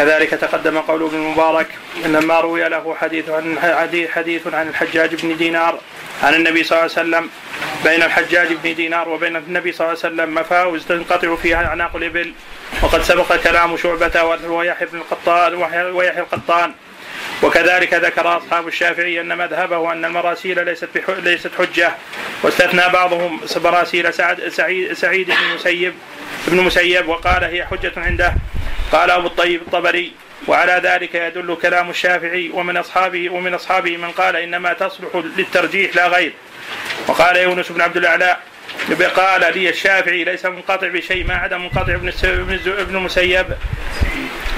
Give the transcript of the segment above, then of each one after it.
وكذلك تقدم قول ابن المبارك انما روي له حديث عن حديث عن الحجاج بن دينار عن النبي صلى الله عليه وسلم بين الحجاج بن دينار وبين النبي صلى الله عليه وسلم مفاوز تنقطع فيها اعناق الإبل وقد سبق كلام شعبة ويحيى بن القطان ويحيى القطان. وكذلك ذكر أصحاب الشافعي أن مذهبه ان المراسيل ليست ليست حجة واستثنى بعضهم مراسيل سعد سعيد سعيد بن المسيب ابن مسيب وقال هي حجة عنده. قال أبو الطيب الطبري وعلى ذلك يدل كلام الشافعي ومن أصحابه ومن أصحابه من قال إنما تصلح للترجيح لا غير. وقال يونس بن عبد الأعلى قال لي الشافعي ليس منقطع بشيء ما عدا منقطع ابن ابن المسيب.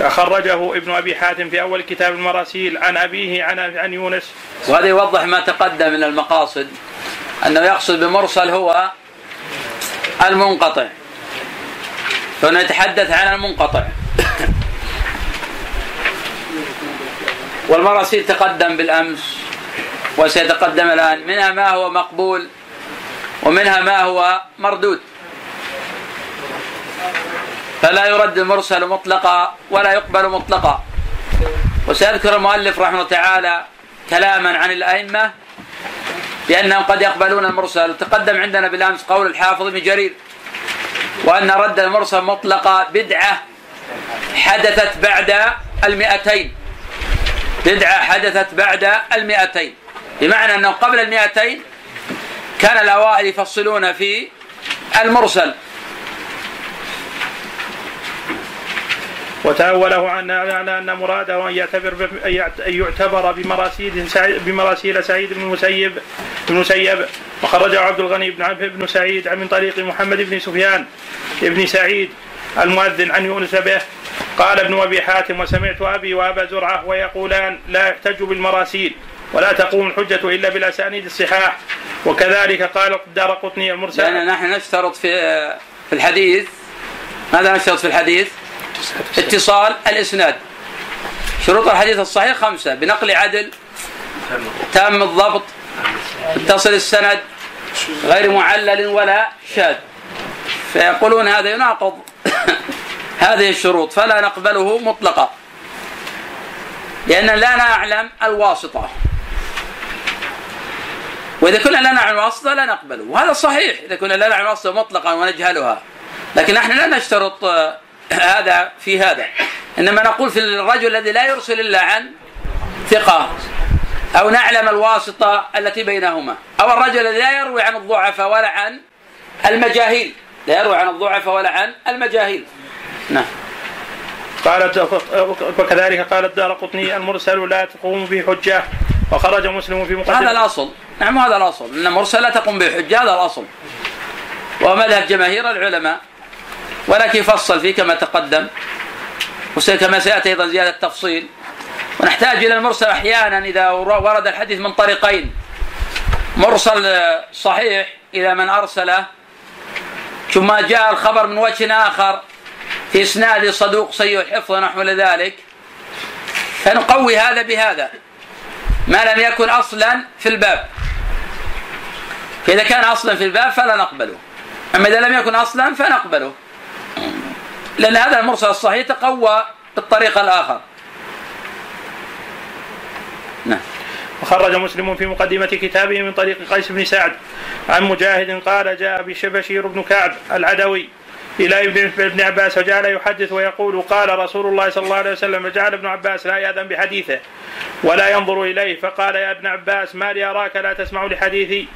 خرجه ابن أبي حاتم في أول كتاب المراسيل عن أبيه عن عن يونس. وهذا يوضح ما تقدم من المقاصد أنه يقصد بمرسل هو المنقطع. فنتحدث عن المنقطع. والمراسيل تقدم بالأمس وسيتقدم الآن. منها ما هو مقبول ومنها ما هو مردود. فلا يرد المرسل مطلقا ولا يقبل مطلقا. وسيذكر المؤلف رحمه الله تعالى كلاما عن الأئمة بأنهم قد يقبلون المرسل. وتقدم عندنا بالأمس قول الحافظ ابن جرير وأن رد المرسل مطلقا بدعة حدثت بعد المئتين. بدعة حدثت بعد المئتين. بمعنى أنه قبل المئتين كان الأوائل يفصلون في المرسل. وتأوله عن أن مراده أن يعتبر أن يعتبر بمراسيل سعيد بمراسيل سعيد بن المسيب بن المسيب. وخرجه عبد الغني بن بن سعيد من طريق محمد بن سفيان بن سعيد. المؤذن عن يونس به. قال ابن أبي حاتم وسمعت أبي وأبا زرعة ويقولان لا يحتج بالمراسيل ولا تقوم الحجة إلا بالأسانيد الصحاح. وكذلك قال الدار قطني المرسل. لأن نحن نشترط في في الحديث. ماذا نشترط في الحديث؟ اتصال الإسناد. شروط الحديث الصحيح خمسة بنقل عدل تام الضبط اتصل السند غير معلل ولا شاذ. فيقولون هذا يناقض هذه الشروط فلا نقبله مطلقا لأن لا نعلم الواسطة. وإذا كنا لا نعلم الواسطة لا نقبله وهذا صحيح. إذا كنا لا نعلم الواسطة مطلقا ونجهلها لكن نحن لا نشترط هذا في هذا. إنما نقول في الرجل الذي لا يرسل إلا عن ثقة أو نعلم الواسطة التي بينهما أو الرجل الذي لا يروي عن الضعفاء ولا عن المجاهيل. لا يروي عن الضعفاء ولا عن المجاهيل. نعم. قالت وكذلك قال الدار قطني المرسل لا تقوم به حجة. وخرج مسلم في مقدمة هذا الأصل. نعم هذا الأصل. أن المرسل لا تقوم به حجة هذا الأصل. ومذهب جماهير العلماء. ولكن يفصل فيه كما تقدم. وكما سيأتي أيضا زيادة تفصيل ونحتاج إلى المرسل أحيانا إذا ورد الحديث من طريقين. مرسل صحيح إلى من أرسله ثم جاء الخبر من وجه آخر في إسناد صدوق سيء الحفظ ونحو ذلك. فنقوي هذا بهذا ما لم يكن أصلا في الباب. فإذا كان أصلا في الباب فلا نقبله. أما إذا لم يكن أصلا فنقبله. لأن هذا المرسل الصحيح تقوى بالطريق الآخر. نعم. وخرج مسلم في مقدمة كتابه من طريق قيس بن سعد. عن مجاهد قال جاء بشير بن كعب العدوي إلى ابن عباس وجعل يحدث ويقول قال رسول الله صلى الله عليه وسلم وجعل ابن عباس لا يأذن بحديثه ولا ينظر إليه فقال يا ابن عباس ما لي أراك لا تسمع لحديثي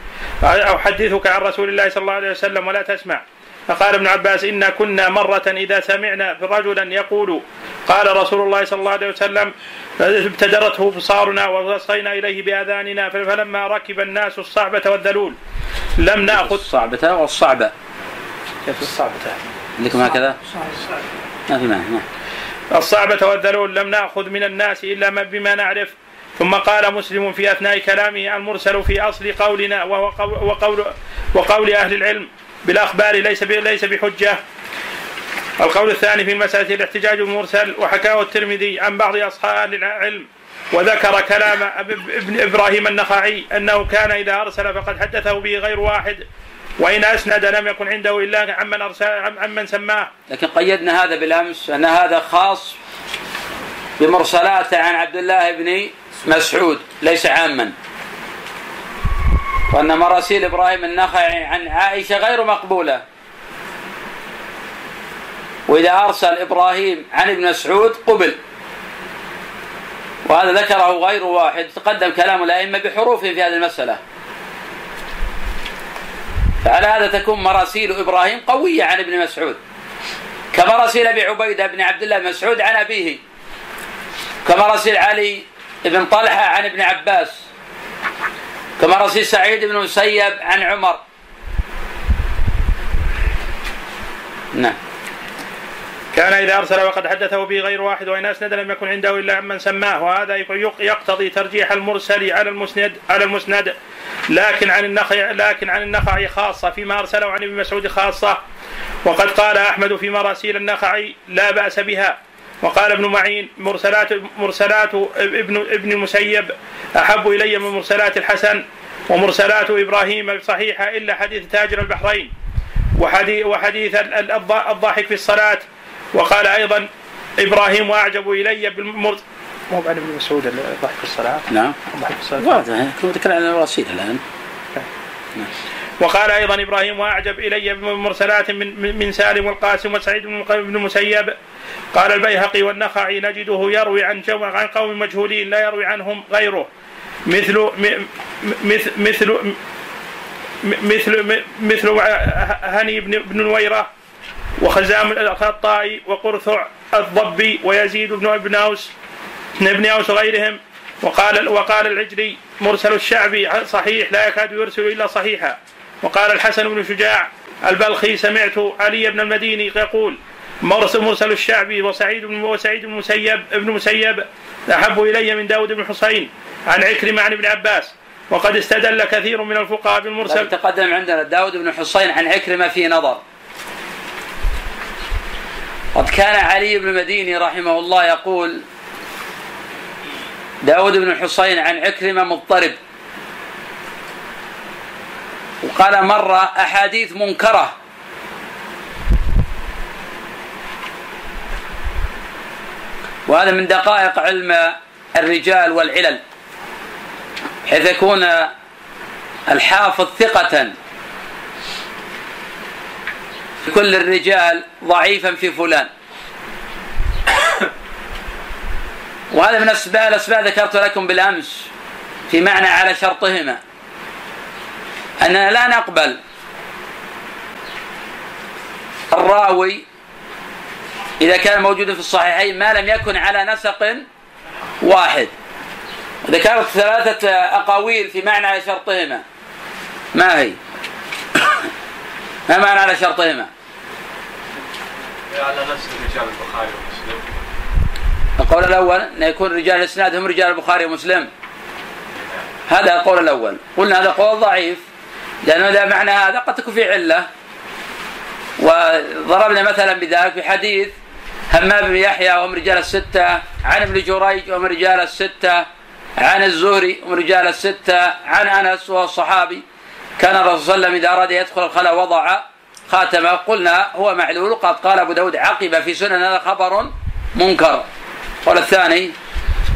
أحدثك عن رسول الله صلى الله عليه وسلم ولا تسمع. فقال ابن عباس إنا كنا مرة إذا سمعنا رجلا يقول قال رسول الله صلى الله عليه وسلم ابتدرته بصارنا ووصينا إليه بآذاننا فلما ركب الناس الصعبة والذلول لم نأخذ الصعبة والصعبة. كيف الصعبة؟ عندكم هكذا؟ ما في معنى الصعبة والذلول لم نأخذ من الناس إلا ما بما نعرف. ثم قال مسلم في أثناء كلامه المرسل في أصل قولنا وهو وقول, وقول أهل العلم. بالأخبار ليس ليس بحجة. القول الثاني في المسألة الاحتجاج بالمرسل وحكاه الترمذي عن بعض أصحاب العلم وذكر كلام ابن إبراهيم النخعي أنه كان إذا أرسل فقد حدثه به غير واحد وإن أسند لم يكن عنده إلا عمن أرسل عمن سماه. لكن قيدنا هذا بالأمس أن هذا خاص بمرسلاته عن عبد الله بن مسعود ليس عاما. وأن مراسيل إبراهيم النخعي عن عائشة غير مقبولة. وإذا أرسل إبراهيم عن ابن مسعود قبل. وهذا ذكره غير واحد تقدم كلام الأئمة بحروفهم في هذه المسألة. فعلى هذا تكون مراسيل إبراهيم قوية عن ابن مسعود. كمراسيل أبي عبيدة بن عبد الله مسعود عن أبيه. كمراسيل علي بن طلحة عن ابن عباس. كمراسيل سعيد بن مسيب عن عمر. نعم. كان إذا أرسل وقد حدثه به غير واحد وإن أسند لم يكن عنده إلا من سماه وهذا يقتضي ترجيح المرسل على المسند على المسند لكن عن النخع لكن عن النخع خاصة فيما أرسله عن ابن مسعود خاصة وقد قال أحمد في مراسيل النخعي لا بأس بها. وقال ابن معين مرسلات مرسلات ابن ابن المسيب أحب إلي من مرسلات الحسن ومرسلات إبراهيم صحيحة إلا حديث تاجر البحرين وحديث, وحديث الضاحك في الصلاة. وقال أيضا إبراهيم واعجب إلي بالمرد مو عن ابن مسعود الضحك في الصلاة؟ نعم. الضحك في الصلاة. واضح. تتكلم عن الرصيد الآن. نعم. وقال أيضا إبراهيم وأعجب إلي بمرسلات من من سالم والقاسم وسعيد بن المسيب قال البيهقي والنخعي نجده يروي عن عن قوم مجهولين لا يروي عنهم غيره. مثل مثل مثل مثل مثل هني بن نويرة وخزام الخطائي وقرثع الضبي ويزيد بن ابن اوس بن ابن أوس وغيرهم. وقال وقال العجلي مرسل الشعبي صحيح لا يكاد يرسل إلا صحيحا. وقال الحسن بن شجاع البلخي سمعت علي بن المديني يقول مرسل مرسل الشعبي وسعيد بن وسعيد بن مسيب ابن مسيب أحب إلي من داود بن حسين عن عكرمة عن ابن عباس وقد استدل كثير من الفقهاء بالمرسل. تقدم عندنا داود بن حسين عن عكرمة في نظر. قد كان علي بن المديني رحمه الله يقول داود بن الحصين عن عكرمة مضطرب. وقال مرة أحاديث منكرة. وهذا من دقائق علم الرجال والعلل حيث يكون الحافظ ثقة كل الرجال ضعيفا في فلان. وهذا من أسباب الأسباب ذكرت لكم بالأمس في معنى على شرطهما. أننا لا نقبل. الراوي إذا كان موجودا في الصحيحين ما لم يكن على نسق واحد. ذكرت ثلاثة أقاويل في معنى على شرطهما. ما هي؟ ما معنى على شرطهما؟ على نفس رجال البخاري ومسلم. القول الأول أن يكون رجال الإسناد هم رجال البخاري ومسلم. هذا القول الأول. قلنا هذا قول ضعيف. لأنه إذا معنى هذا قد تكون في علة. وضربنا مثلا بذلك في حديث همام بن يحيى وهم رجال الستة عن ابن جريج وهم رجال الستة عن الزهري وهم رجال الستة عن أنس وهو الصحابي كان الرسول صلى الله عليه وسلم إذا أراد يدخل الخلاء وضع خاتمه قلنا هو معلول قد قال أبو داود عقب في سنن هذا خبر منكر. قال الثاني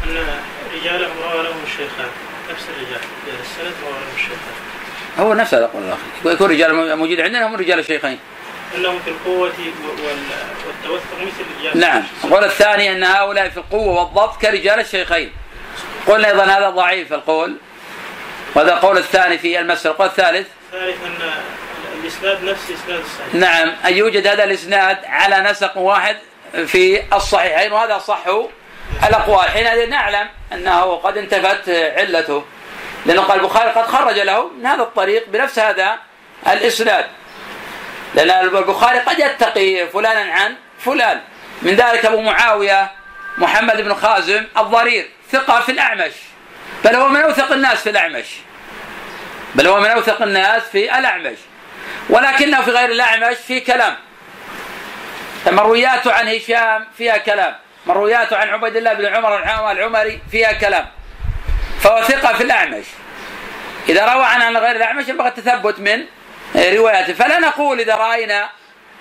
أن رجاله روى لهم الشيخان نفس الرجال السند روى لهم الشيخان. هو نفس هذا القول الآخر. يكون رجال موجود عندنا هم رجال الشيخين. انهم في القوة والتوثق مثل رجال. نعم. القول الثاني أن هؤلاء في القوة والضبط كرجال الشيخين. قلنا أيضا هذا ضعيف القول. وهذا القول الثاني في المسألة. القول الثالث. الثالث أن الإسناد نفس اسناد الصحيح. نعم. أن يوجد هذا الإسناد على نسق واحد في الصحيحين وهذا صح الاقوال حينئذ نعلم أنه قد انتفت علته. لأنه قال البخاري قد خرج له من هذا الطريق بنفس هذا الإسناد. لأن البخاري قد يتقي فلانا عن فلان. من ذلك أبو معاوية محمد بن خازم الضرير ثقة في الأعمش. بل هو من أوثق الناس في الأعمش. بل هو من أوثق الناس في الأعمش. ولكنه في غير الأعمش في كلام. مروياته عن هشام فيها كلام. مروياته عن عبيد الله بن عمر العمري فيها كلام. فهو ثقة في الأعمش. إذا روى عن غير الأعمش ينبغي التثبت من رواياته. فلا نقول إذا رأينا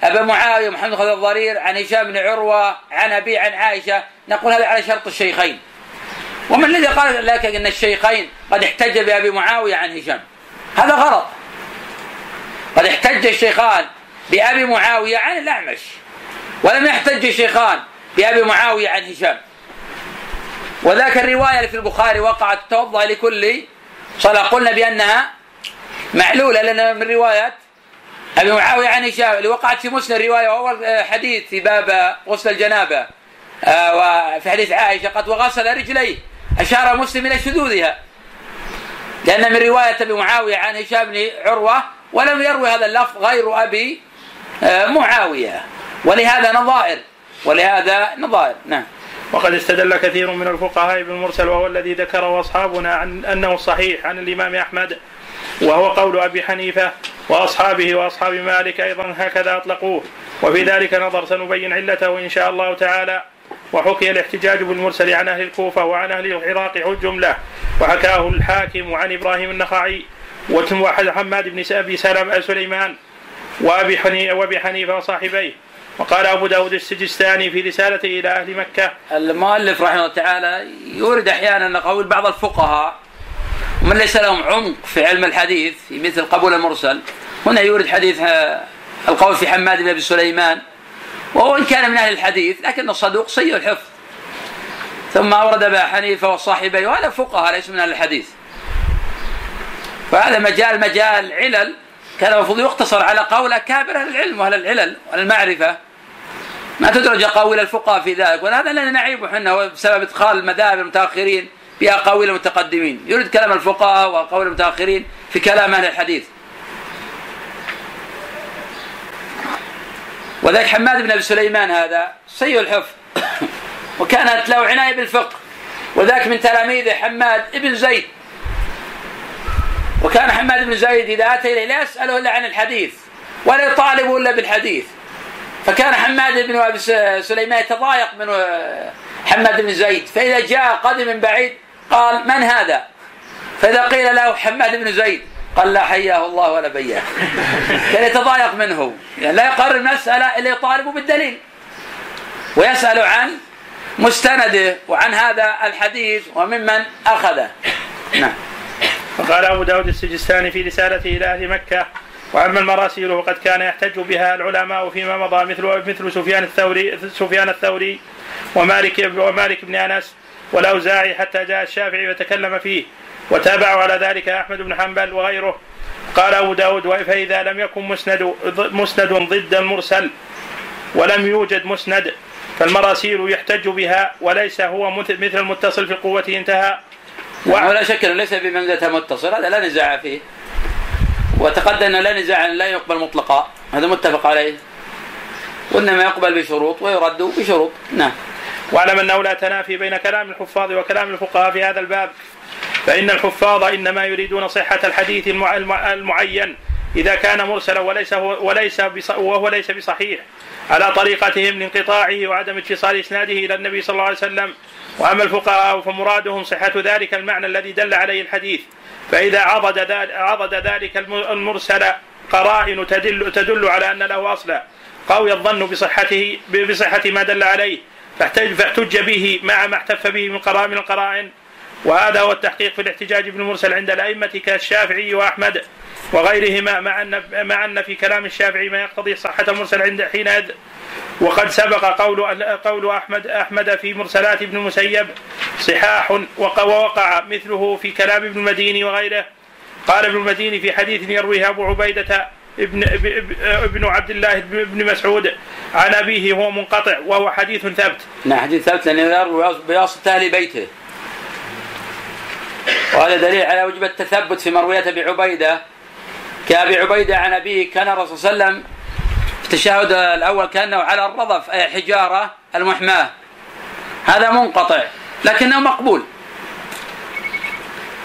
أبا معاوية محمد بن الضرير عن هشام بن عروة عن أبي عن عائشة نقول هذا على شرط الشيخين. ومن الذي قال لك أن الشيخين قد احتج بأبي معاوية عن هشام؟ هذا غلط. قد احتج الشيخان بأبي معاوية عن الأعمش ولم يحتج الشيخان بأبي معاوية عن هشام. وذاك الرواية اللي في البخاري وقعت توضأ لكل صلاة. قلنا بأنها معلولة لأن من رواية أبي معاوية عن هشام اللي وقعت في مسلم رواية وأول حديث في باب غسل الجنابة. آه، وفي حديث عائشة قد وغسل رجليه أشار مسلم إلى شذوذها. لأن من رواية أبي معاوية عن هشام بن عروة ولم يروي هذا اللفظ غير أبي آه، معاوية. ولهذا نظائر ولهذا نظائر. نعم. وقد استدل كثير من الفقهاء بالمرسل وهو الذي ذكره أصحابنا عن أنه صحيح عن الإمام أحمد وهو قول أبي حنيفة وأصحابه وأصحاب مالك أيضا هكذا أطلقوه. وفي ذلك نظر سنبين علته إن شاء الله تعالى وحكي الاحتجاج بالمرسل عن أهل الكوفة وعن أهل العراق جملة. وحكاه الحاكم عن إبراهيم النخعي وحماد بن أبي سلم سليمان وأبي حنيفة وصاحبيه. وقال أبو داود السجستاني في رسالته إلى أهل مكة. المؤلف رحمه الله تعالى يورد أحيانا قول بعض الفقهاء ومن ليس لهم عمق في علم الحديث مثل قبول المرسل. هنا يورد حديث القول في حماد بن أبي سليمان. وهو إن كان من أهل الحديث لكنه صدوق سيء الحفظ. ثم أورد أبا حنيفة وصاحبيه وهذا فقهاء ليس من أهل الحديث. فهذا مجال مجال علل. كان المفروض يقتصر على قول أكابر أهل العلم وأهل العلل والمعرفة. ما تدرج أقاويل الفقهاء في ذلك وهذا الذي نعيبه إحنا بسبب إدخال المذاهب المتأخرين بأقاويل المتقدمين. يريد كلام الفقهاء وأقاويل المتأخرين في كلام أهل الحديث. وذاك حماد بن أبي سليمان هذا سيء الحفظ. وكانت له عناية بالفقه. وذاك من تلاميذه حماد بن زيد. وكان حماد بن زيد إذا أتى إليه لا يسأله إلا عن الحديث ولا يطالبه إلا بالحديث. فكان حماد بن أبي سليمان يتضايق من حماد بن زيد. فإذا جاء قدم من بعيد قال من هذا؟ فإذا قيل له حماد بن زيد قال لا حياه الله ولا بياه. كان يتضايق منه. يعني لا يقرر المسألة إلا يطالب بالدليل. ويسأل عن مستنده وعن هذا الحديث وممن أخذه. نعم. وقال أبو داود السجستاني في رسالته إلى أهل مكة وأما المراسيل فقد كان يحتج بها العلماء فيما مضى مثل مثل سفيان الثوري سفيان الثوري ومالك ومالك بن أنس والأوزاعي حتى جاء الشافعي وتكلم فيه وتابعوا على ذلك أحمد بن حنبل وغيره. قال أبو داود فإذا لم يكن مسند مسند ضد المرسل ولم يوجد مسند فالمراسيل يحتج بها وليس هو مثل المتصل في القوة انتهى. ولا شك ليس بمنزلة متصل هذا لا نزاع فيه. وتقدم انه لا نزاع لا يقبل مطلقا. هذا متفق عليه. وإنما يقبل بشروط ويرد بشروط. نعم. واعلم أنه لا تنافي بين كلام الحفاظ وكلام الفقهاء في هذا الباب. فإن الحفاظ إنما يريدون صحة الحديث المعين. إذا كان مرسلا وليس هو وليس وهو ليس بصحيح. على طريقتهم لانقطاعه وعدم اتصال إسناده إلى النبي صلى الله عليه وسلم. وأما الفقهاء فمرادهم صحة ذلك المعنى الذي دل عليه الحديث. فإذا عضد ذلك, عضد ذلك المرسل قرائن تدل تدل على أن له أصلا قوي الظن بصحته بصحة ما دل عليه. فاحتج به مع ما احتف به من قرائن القرائن. وهذا هو التحقيق في الاحتجاج بالمرسل عند الأئمة كالشافعي وأحمد وغيرهما مع أن مع أن في كلام الشافعي ما يقتضي صحة المرسل عند حينئذ وقد سبق قول قول أحمد أحمد في مرسلات ابن المسيب صحاح ووقع مثله في كلام ابن المديني وغيره قال ابن المديني في حديث يرويه أبو عبيدة ابن ابن عبد الله بن مسعود عن أبيه هو منقطع وهو حديث ثبت. نعم حديث ثبت لأنه يروي بواسطة أهل بيته. وهذا دليل على وجب التثبت في مرويات أبي عبيدة. كأبي عبيدة عن أبيه كان الرسول صلى الله عليه وسلم في التشهد الأول كأنه على الرضف أي الحجاره المحماة. هذا منقطع لكنه مقبول.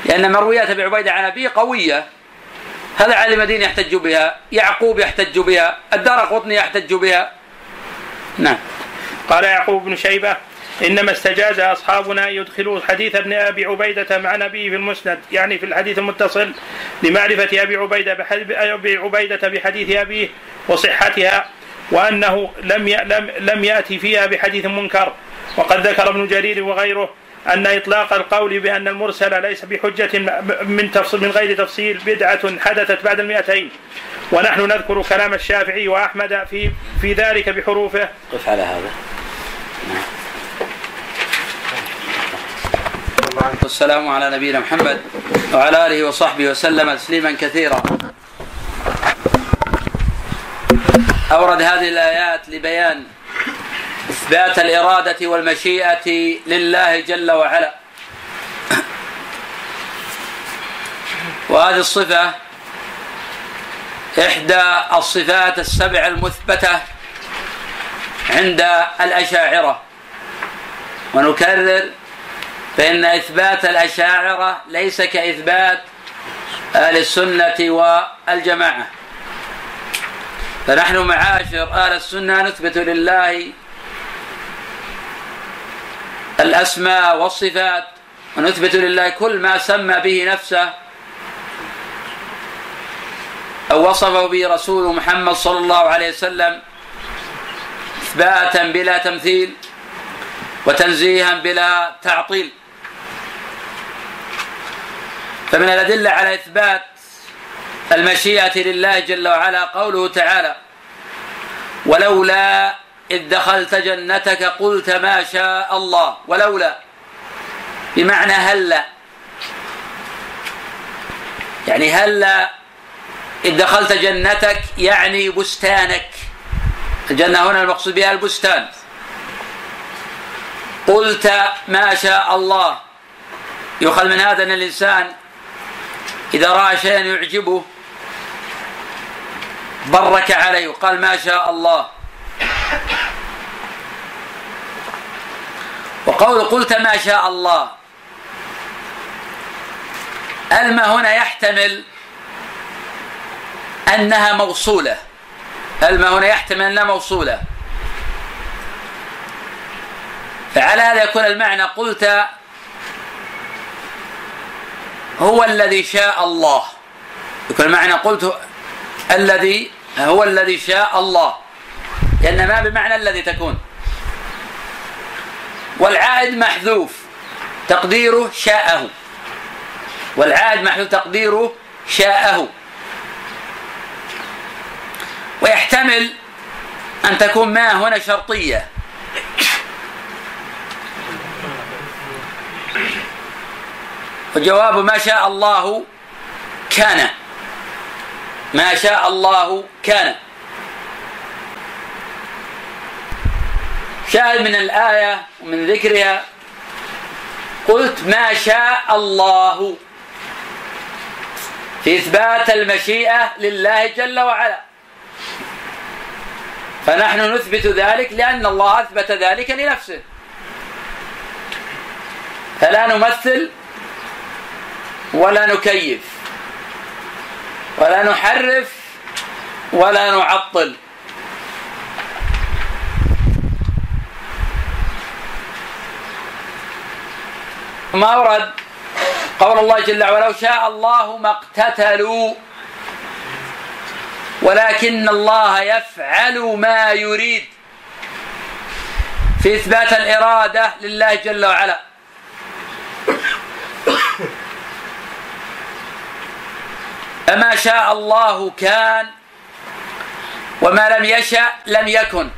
لأن مرويات أبي عبيدة عن أبيه قوية. هذا علي المدينة يحتج بها يعقوب يحتج بها الدار قطني يحتج بها. نعم. قال يعقوب بن شيبة إنما استجاز أصحابنا يدخلوا حديث ابن أبي عبيدة مع نبيه في المسند يعني في الحديث المتصل لمعرفة أبي عبيدة أبي عبيدة بحديث أبيه وصحتها وأنه لم لم لم يأتي فيها بحديث منكر. وقد ذكر ابن جرير وغيره أن إطلاق القول بأن المرسل ليس بحجة من تفصيل من غير تفصيل بدعة حدثت بعد المئتين. ونحن نذكر كلام الشافعي وأحمد في في ذلك بحروفه. قف على هذا. والسلام على نبينا محمد وعلى آله وصحبه وسلم تسليما كثيرا. أورد هذه الآيات لبيان اثبات الإرادة والمشيئة لله جل وعلا. وهذه الصفة إحدى الصفات السبع المثبتة عند الأشاعرة ونكرر فإن إثبات الأشاعرة ليس كإثبات أهل السنة والجماعة. فنحن معاشر أهل السنة نثبت لله الأسماء والصفات ونثبت لله كل ما سمى به نفسه. أو وصفه به رسول محمد صلى الله عليه وسلم إثباتا بلا تمثيل وتنزيها بلا تعطيل. فمن الأدلة على إثبات المشيئة لله جل وعلا قوله تعالى ولولا إذ دخلت جنتك قلت ما شاء الله ولولا بمعنى هلا يعني هلا إذ دخلت جنتك يعني بستانك؟ الجنة هنا المقصود بها البستان. قلت ما شاء الله. يؤخذ من هذا أن الإنسان إذا رأى شيئا يعجبه برك عليه وقال ما شاء الله. وقول قلت ما شاء الله. الما هنا يحتمل أنها موصولة. الما هنا يحتمل أنها موصولة. فعلى هذا يكون المعنى قلت هو الذي شاء الله. يكون المعنى قلت الذي هو الذي شاء الله. لأن ما بمعنى الذي تكون. والعائد محذوف. تقديره شاءه. والعائد محذوف تقديره شاءه. ويحتمل أن تكون ما هنا شرطية. وجواب ما شاء الله كان. ما شاء الله كان. شاهد من الآية ومن ذكرها. قلت ما شاء الله. في إثبات المشيئة لله جل وعلا. فنحن نثبت ذلك لأن الله أثبت ذلك لنفسه. فلا نمثل ولا نكيف ولا نحرف ولا نعطل. ما أورد قول الله جل وعلا شاء الله ما اقتتلوا ولكن الله يفعل ما يريد. في إثبات الإرادة لله جل وعلا. فما شاء الله كان وما لم يشأ لم يكن.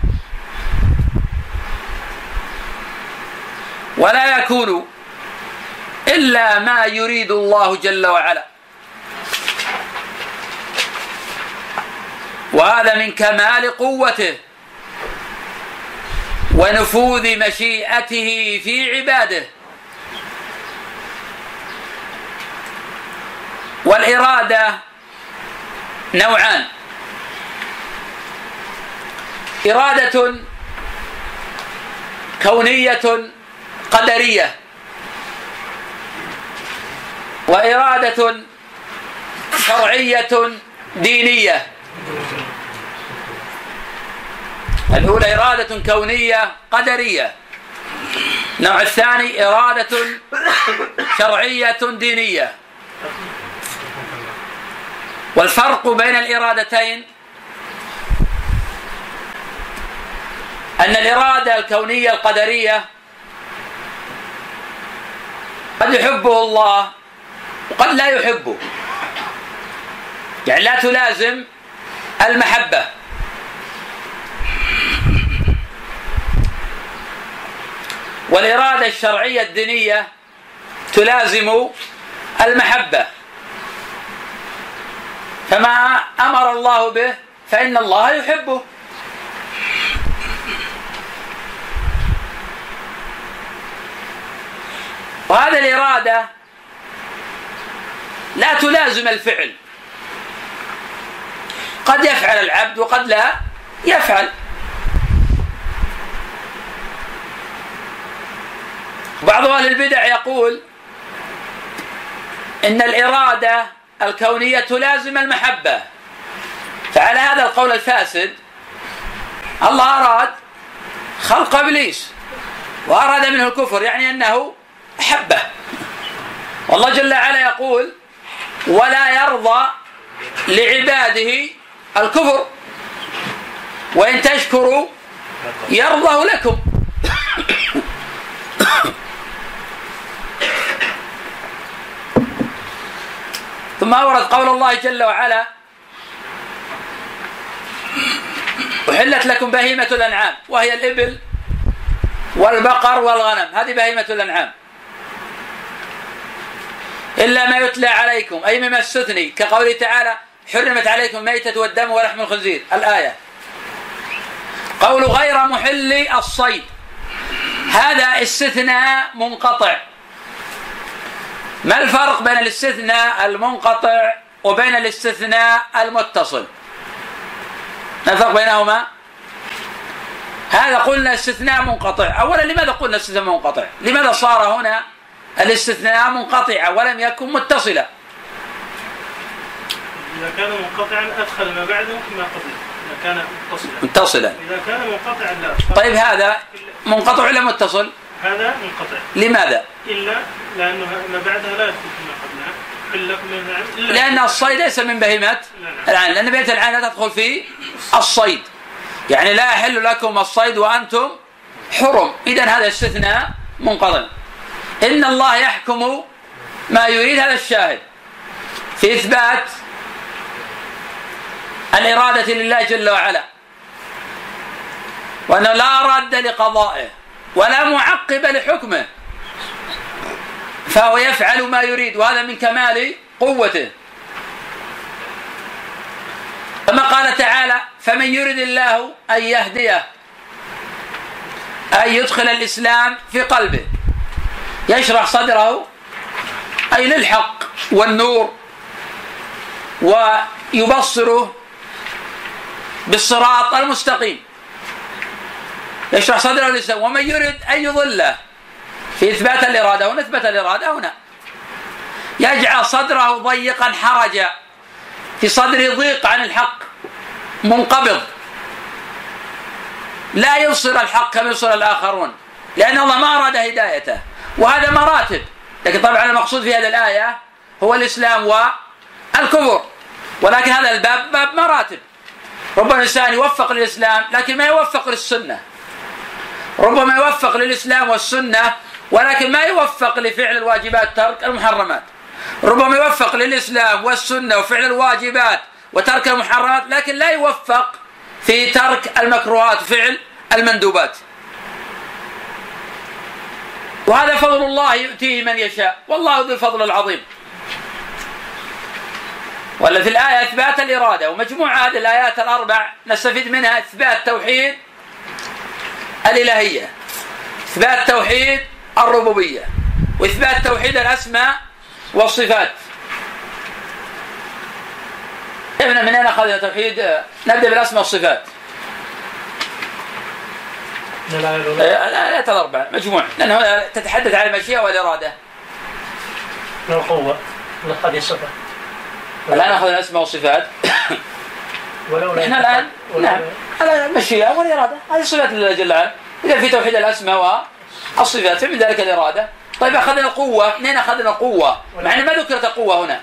ولا يكون إلا ما يريد الله جل وعلا وهذا من كمال قوته ونفوذ مشيئته في عباده. والإرادة نوعان. إرادة كونية قدرية. وإرادة شرعية دينية. الأولى إرادة كونية قدرية. النوع الثاني إرادة شرعية دينية. والفرق بين الإرادتين أن الإرادة الكونية القدرية قد يحبه الله وقد لا يحبه. يعني لا تلازم المحبة. والإرادة الشرعية الدينية تلازم المحبة. فما أمر الله به فإن الله يحبه. وهذه الإرادة لا تلازم الفعل. قد يفعل العبد وقد لا يفعل. بعض أهل البدع يقول إن الإرادة الكونية تلازم المحبة. فعلى هذا القول الفاسد الله أراد خلق إبليس وأراد منه الكفر يعني أنه أحبه. والله جل وعلا يقول ولا يرضى لعباده الكفر وإن تشكروا يرضه لكم. ثم أورد قول الله جل وعلا أحلت لكم بهيمة الأنعام وهي الإبل والبقر والغنم. هذه بهيمة الأنعام. إلا ما يتلى عليكم أي مما استثني كقوله تعالى حرمت عليكم الميتة والدم ولحم الخنزير. الآية. قول غير محل الصيد. هذا استثناء منقطع. ما الفرق بين الاستثناء المنقطع وبين الاستثناء المتصل؟ ما الفرق بينهما؟ هذا قلنا استثناء منقطع. اولا لماذا قلنا استثناء منقطع؟ لماذا صار هنا الاستثناء منقطعا ولم يكن متصلا؟ إذا كان منقطعا أدخل ما بعده ما قبله إذا كان متصلا. متصلا. إذا كان منقطعا لا. طيب هذا منقطع ولا متصل؟ هذا منقطع. لماذا؟ إلا لأنه ما بعدها لا يدخل فيما قبلها. لأن الصيد ليس من بهيمة العين لأن بهيمة العين لا تدخل في الصيد. يعني لا يحل لكم الصيد وأنتم حرم. إذا هذا استثناء منقطع. إن الله يحكم ما يريد هذا الشاهد. في إثبات الإرادة لله جل وعلا. وأنه لا راد لقضائه. ولا معقب لحكمه. فهو يفعل ما يريد وهذا من كمال قوته. كما قال تعالى فمن يرد الله أن يهديه أن يدخل الإسلام في قلبه. يشرح صدره أي للحق والنور ويبصره بالصراط المستقيم. يشرح صدره للإسلام ومن يرد أن يضله؟ في إثبات الإرادة ونثبت الإرادة هنا. يجعل صدره ضيقا حرجا في صدره ضيق عن الحق منقبض. لا يبصر الحق كما يبصر الآخرون لأن الله ما أراد هدايته وهذا مراتب. لكن طبعا المقصود في هذه الآية هو الإسلام والكفر ولكن هذا الباب باب مراتب. ربما الإنسان يوفق للإسلام لكن ما يوفق للسنة. ربما يوفق للإسلام والسنة ولكن ما يوفق لفعل الواجبات ترك المحرمات. ربما يوفق للإسلام والسنة وفعل الواجبات وترك المحرمات لكن لا يوفق في ترك المكروهات وفعل المندوبات. وهذا فضل الله يؤتيه من يشاء والله ذو الفضل العظيم. ولا في الآية إثبات الإرادة ومجموع هذه الآيات الأربع نستفيد منها إثبات توحيد الإلهية إثبات توحيد الربوبية وإثبات توحيد الأسماء والصفات. ابن من أين أخذنا توحيد نبدأ بالأسماء والصفات. الآيات الأربع مجموع. لأنه تتحدث عن المشيئة والإرادة. القوة هذه الصفة الآن أخذنا الأسماء والصفات. إحنا الآن نعم. هذا المشيئة والإرادة هذه صفات الله جل وعلا إذا في توحيد الأسماء والصفات فمن ذلك الإرادة. طيب أخذنا القوة منين أخذنا القوة مع أن ما ذكرت القوة هنا.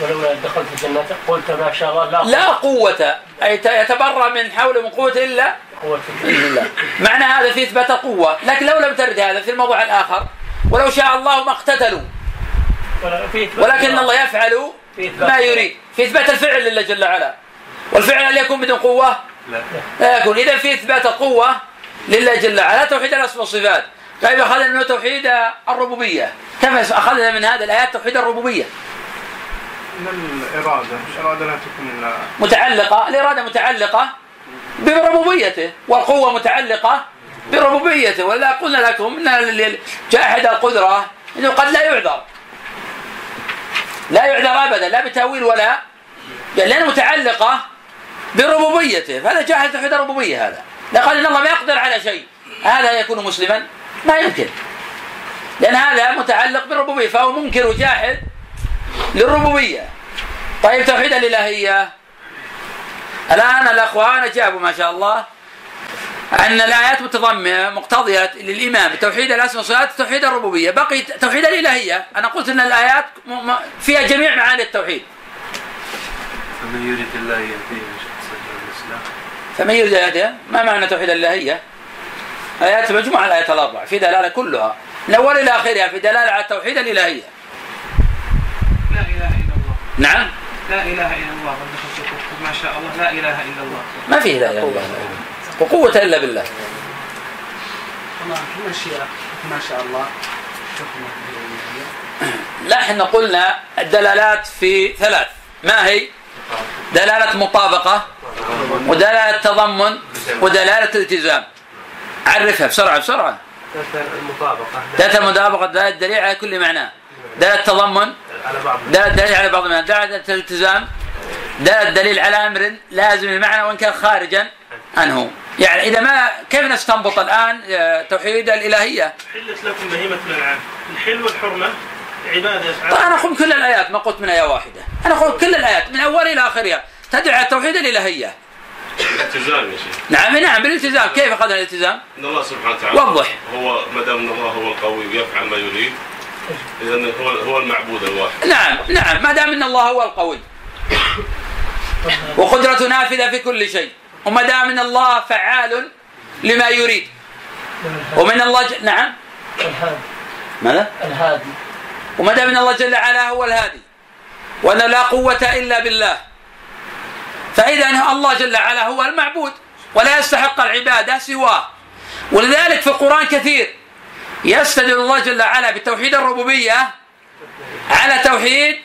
ولولا دخلت الجنة قلت ما شاء الله لا لا قوة. أي يتبرأ من حول من قوة إلا؟ قوة. الله معنى هذا في إثبات القوة لكن لو لم ترد هذا في الموضوع الآخر ولو شاء الله ما اقتتلوا. ولكن الله يفعل ما يريد. في إثبات الفعل لله جل وعلا. والفعل هل يكون بدون قوة؟ لا. لا يكون. إذا في إثبات القوة لله جل وعلا. توحيد الأسماء والصفات طيب أخذنا منه توحيد الربوبية. كيف أخذنا من هذه الآيات توحيد الربوبية؟ من الإرادة؟ الإرادة لا تكون إلا متعلقة. الإرادة متعلقة بربوبيته والقوة متعلقة بربوبيته. ولا قلنا لكم أن جاحد القدرة أنه قد لا يعذر. لا يعذر أبدا لا بتأويل ولا لأنها متعلقة بربوبيته فهذا جاحد توحيد الربوبية هذا. قال إن الله ما يقدر على شيء. هذا يكون مسلما؟ ما يمكن. لأن هذا متعلق بالربوبية فهو منكر وجاحد للربوبية. طيب توحيد الإلهية. الآن الأخوان أجابوا ما شاء الله. أن الآيات متضمنة مقتضية للإمام. بتوحيد الأسماء والصفات توحيد الربوبية. بقي توحيد الإلهية. أنا قلت م- م- فيها جميع معاني التوحيد. فمن يريد الله يهديه فمن يريد الهداية ما معنى توحيد الإلهية؟ آيات مجموعة الآيات الأربع في دلالة كلها. من أول إلى آخرها في دلالة على التوحيد الإلهية. لا إله إلا الله. نعم؟ لا إله إلا الله. ما شاء الله. لا إله إلا الله. ما فيه لا إله إلا الله. وقوة إلا بالله. الله ما شاء الله. لا إحنا قلنا الدلالات في ثلاث. ما هي؟ دلالة مطابقة ودلالة تضمن ودلالة التزام. عرفها بسرعة بسرعة. المطابقة دلالة المطابقة دلالة الدليل على كل معنى. دلالة التضمن دلالة الدليل على بعض المعنى. دلالة الالتزام دلالة الدليل على أمر لازم المعنى وإن كان خارجا عنه. يعني إذا ما كيف نستنبط الآن آه، توحيد الإلهية؟ حلت لكم بهيمة الأنعام الحل والحرمة. عبادة. طيب أنا أقول كل الآيات ما قلت من آية واحدة. أنا أقول كل الآيات من أولها إلى آخرها تدعو على التوحيد الإلهية. التزام يا شيخ. نعم نعم بالالتزام. كيف أخذنا الالتزام؟ إن الله سبحانه وتعالى وضح. هو ما دام إن الله هو القوي ويفعل ما يريد اذا هو هو المعبود الواحد. نعم نعم. ما دام أن الله هو القوي. وقدرته نافذة في كل شيء. وما دام أن الله فعال لما يريد. ومن الله ج... نعم. الهادي. ماذا؟ الهادي. وما دام ان الله جل وعلا هو الهادي وأن لا قوة إلا بالله. فإذا الله جل وعلا هو المعبود ولا يستحق العبادة سواه. ولذلك في القرآن كثير يستدل الله جل وعلا بتوحيد الربوبية على توحيد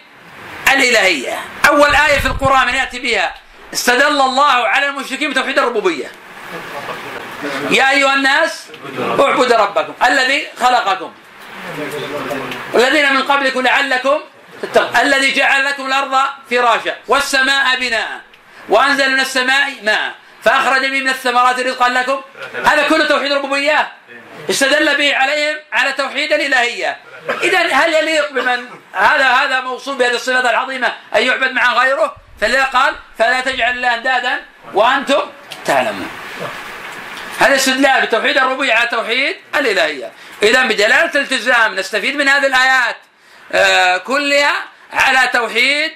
الإلهية. أول آية في القرآن من يأتي بها استدل الله على المشركين بتوحيد الربوبية. يا أيها الناس اعبدوا ربكم الذي خلقكم. والذين من قبلكم لعلكم الذي جعل لكم الأرض فراشا والسماء بناء وأنزل من السماء ماء فأخرج به من الثمرات رزقا لكم. هذا كله توحيد ربوبية. استدل به عليهم على توحيد الإلهية. إذا هل يليق بمن هذا هذا موصوف بهذه الصفات العظيمة أن يعبد مع غيره؟ فلذا قال فلا تجعل الله أندادا وأنتم تعلمون. هذا استدلال بتوحيد الربوبية على توحيد؟ الإلهية إذا بدلالة الالتزام نستفيد من هذه الآيات آه، كلها على توحيد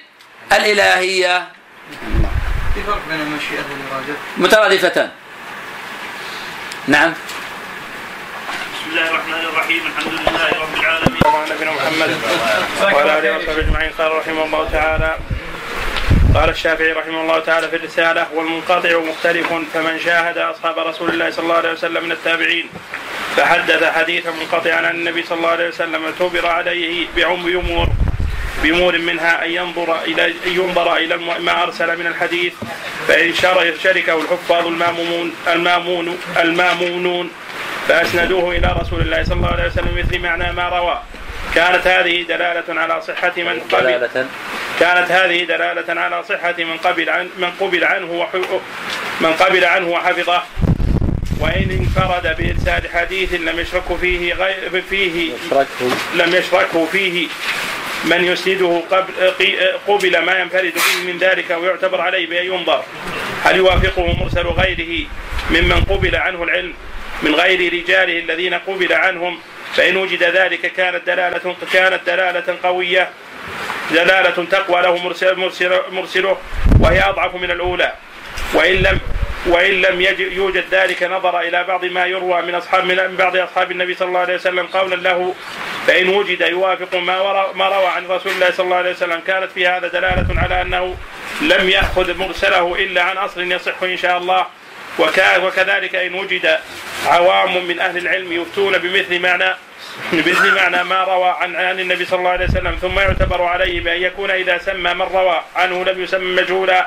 الإلهية. في فرق بين المشيئة والإرادة مترادفتان نعم. بسم الله الرحمن الرحيم الحمد لله رب العالمين. وعلى نبينا محمد وعلى آله وصحبه أجمعين. قال رحمه الله تعالى قال الشافعي رحمه الله تعالى في الرسالة والمنقطع مختلف فمن شاهد أصحاب رسول الله صلى الله عليه وسلم من التابعين فحدث حديثا منقطعا عن النبي صلى الله عليه وسلم اعتبر عليه بعم بأمور بأمور منها أن ينظر إلى أن ينظر إلى ما أرسل من الحديث فإن شر- شركه الحفاظ المامون المامون المامونون فأسندوه إلى رسول الله صلى الله عليه وسلم مثل معنى ما روى. كانت هذه دلالة على صحة من قبل. كانت هذه دلالة على صحة من قبل عن من قبل عنه من قبل عنه وحفظه. وإن انفرد بإرسال حديث لم يشرك فيه غير فيه لم يشركه فيه من يسنده قبل قبل ما ينفرد به من ذلك ويعتبر عليه بأن ينظر. هل يوافقه مرسل غيره ممن قبل عنه العلم من غير رجاله الذين قبل عنهم فإن وجد ذلك كانت دلالة كانت دلالة قوية. دلالة تقوى له مرسل مرسل مرسله وهي أضعف من الأولى. وإن لم وإن لم يوجد ذلك نظر إلى بعض ما يروى من أصحاب من بعض أصحاب النبي صلى الله عليه وسلم قولا له فإن وجد يوافق ما ما روى عن رسول الله صلى الله عليه وسلم. كانت في هذا دلالة على أنه لم يأخذ مرسله إلا عن أصل يصح إن شاء الله. وكذلك إن وجد عوام من أهل العلم يفتون بمثل معنى بمثل معنى ما روى عن عن النبي صلى الله عليه وسلم ثم يعتبر عليه بأن يكون إذا سمى من روى عنه لم يسمى مجهولا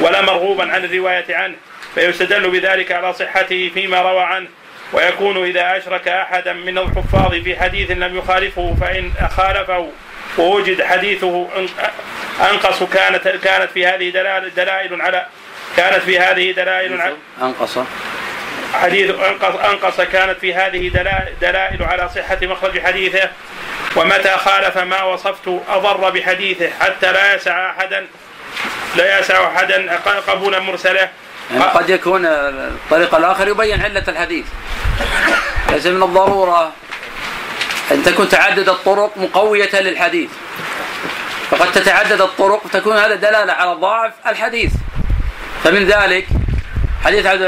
ولا مرغوبا عن الرواية عنه فيستدل بذلك على صحته فيما روى عنه ويكون إذا أشرك أحدا من الحفاظ في حديث لم يخالفه فإن خالفه ووجد حديثه أن- أنقص كانت كانت في هذه دلائل على كانت في هذه دلائل على أنقص حديث أنقص, أنقص كانت في هذه دلائل, دلائل على صحة مخرج حديثه ومتى خالف ما وصفت أضر بحديثه حتى لا يسع أحدا لا يسع أحدا قبول مرسله. يعني قد يكون الطريق الآخر يبين علة الحديث. ليس من الضرورة أن تكون تعدد الطرق مقوية للحديث. فقد تتعدد الطرق تكون هذا دلالة على ضعف الحديث. فمن ذلك حديث عبد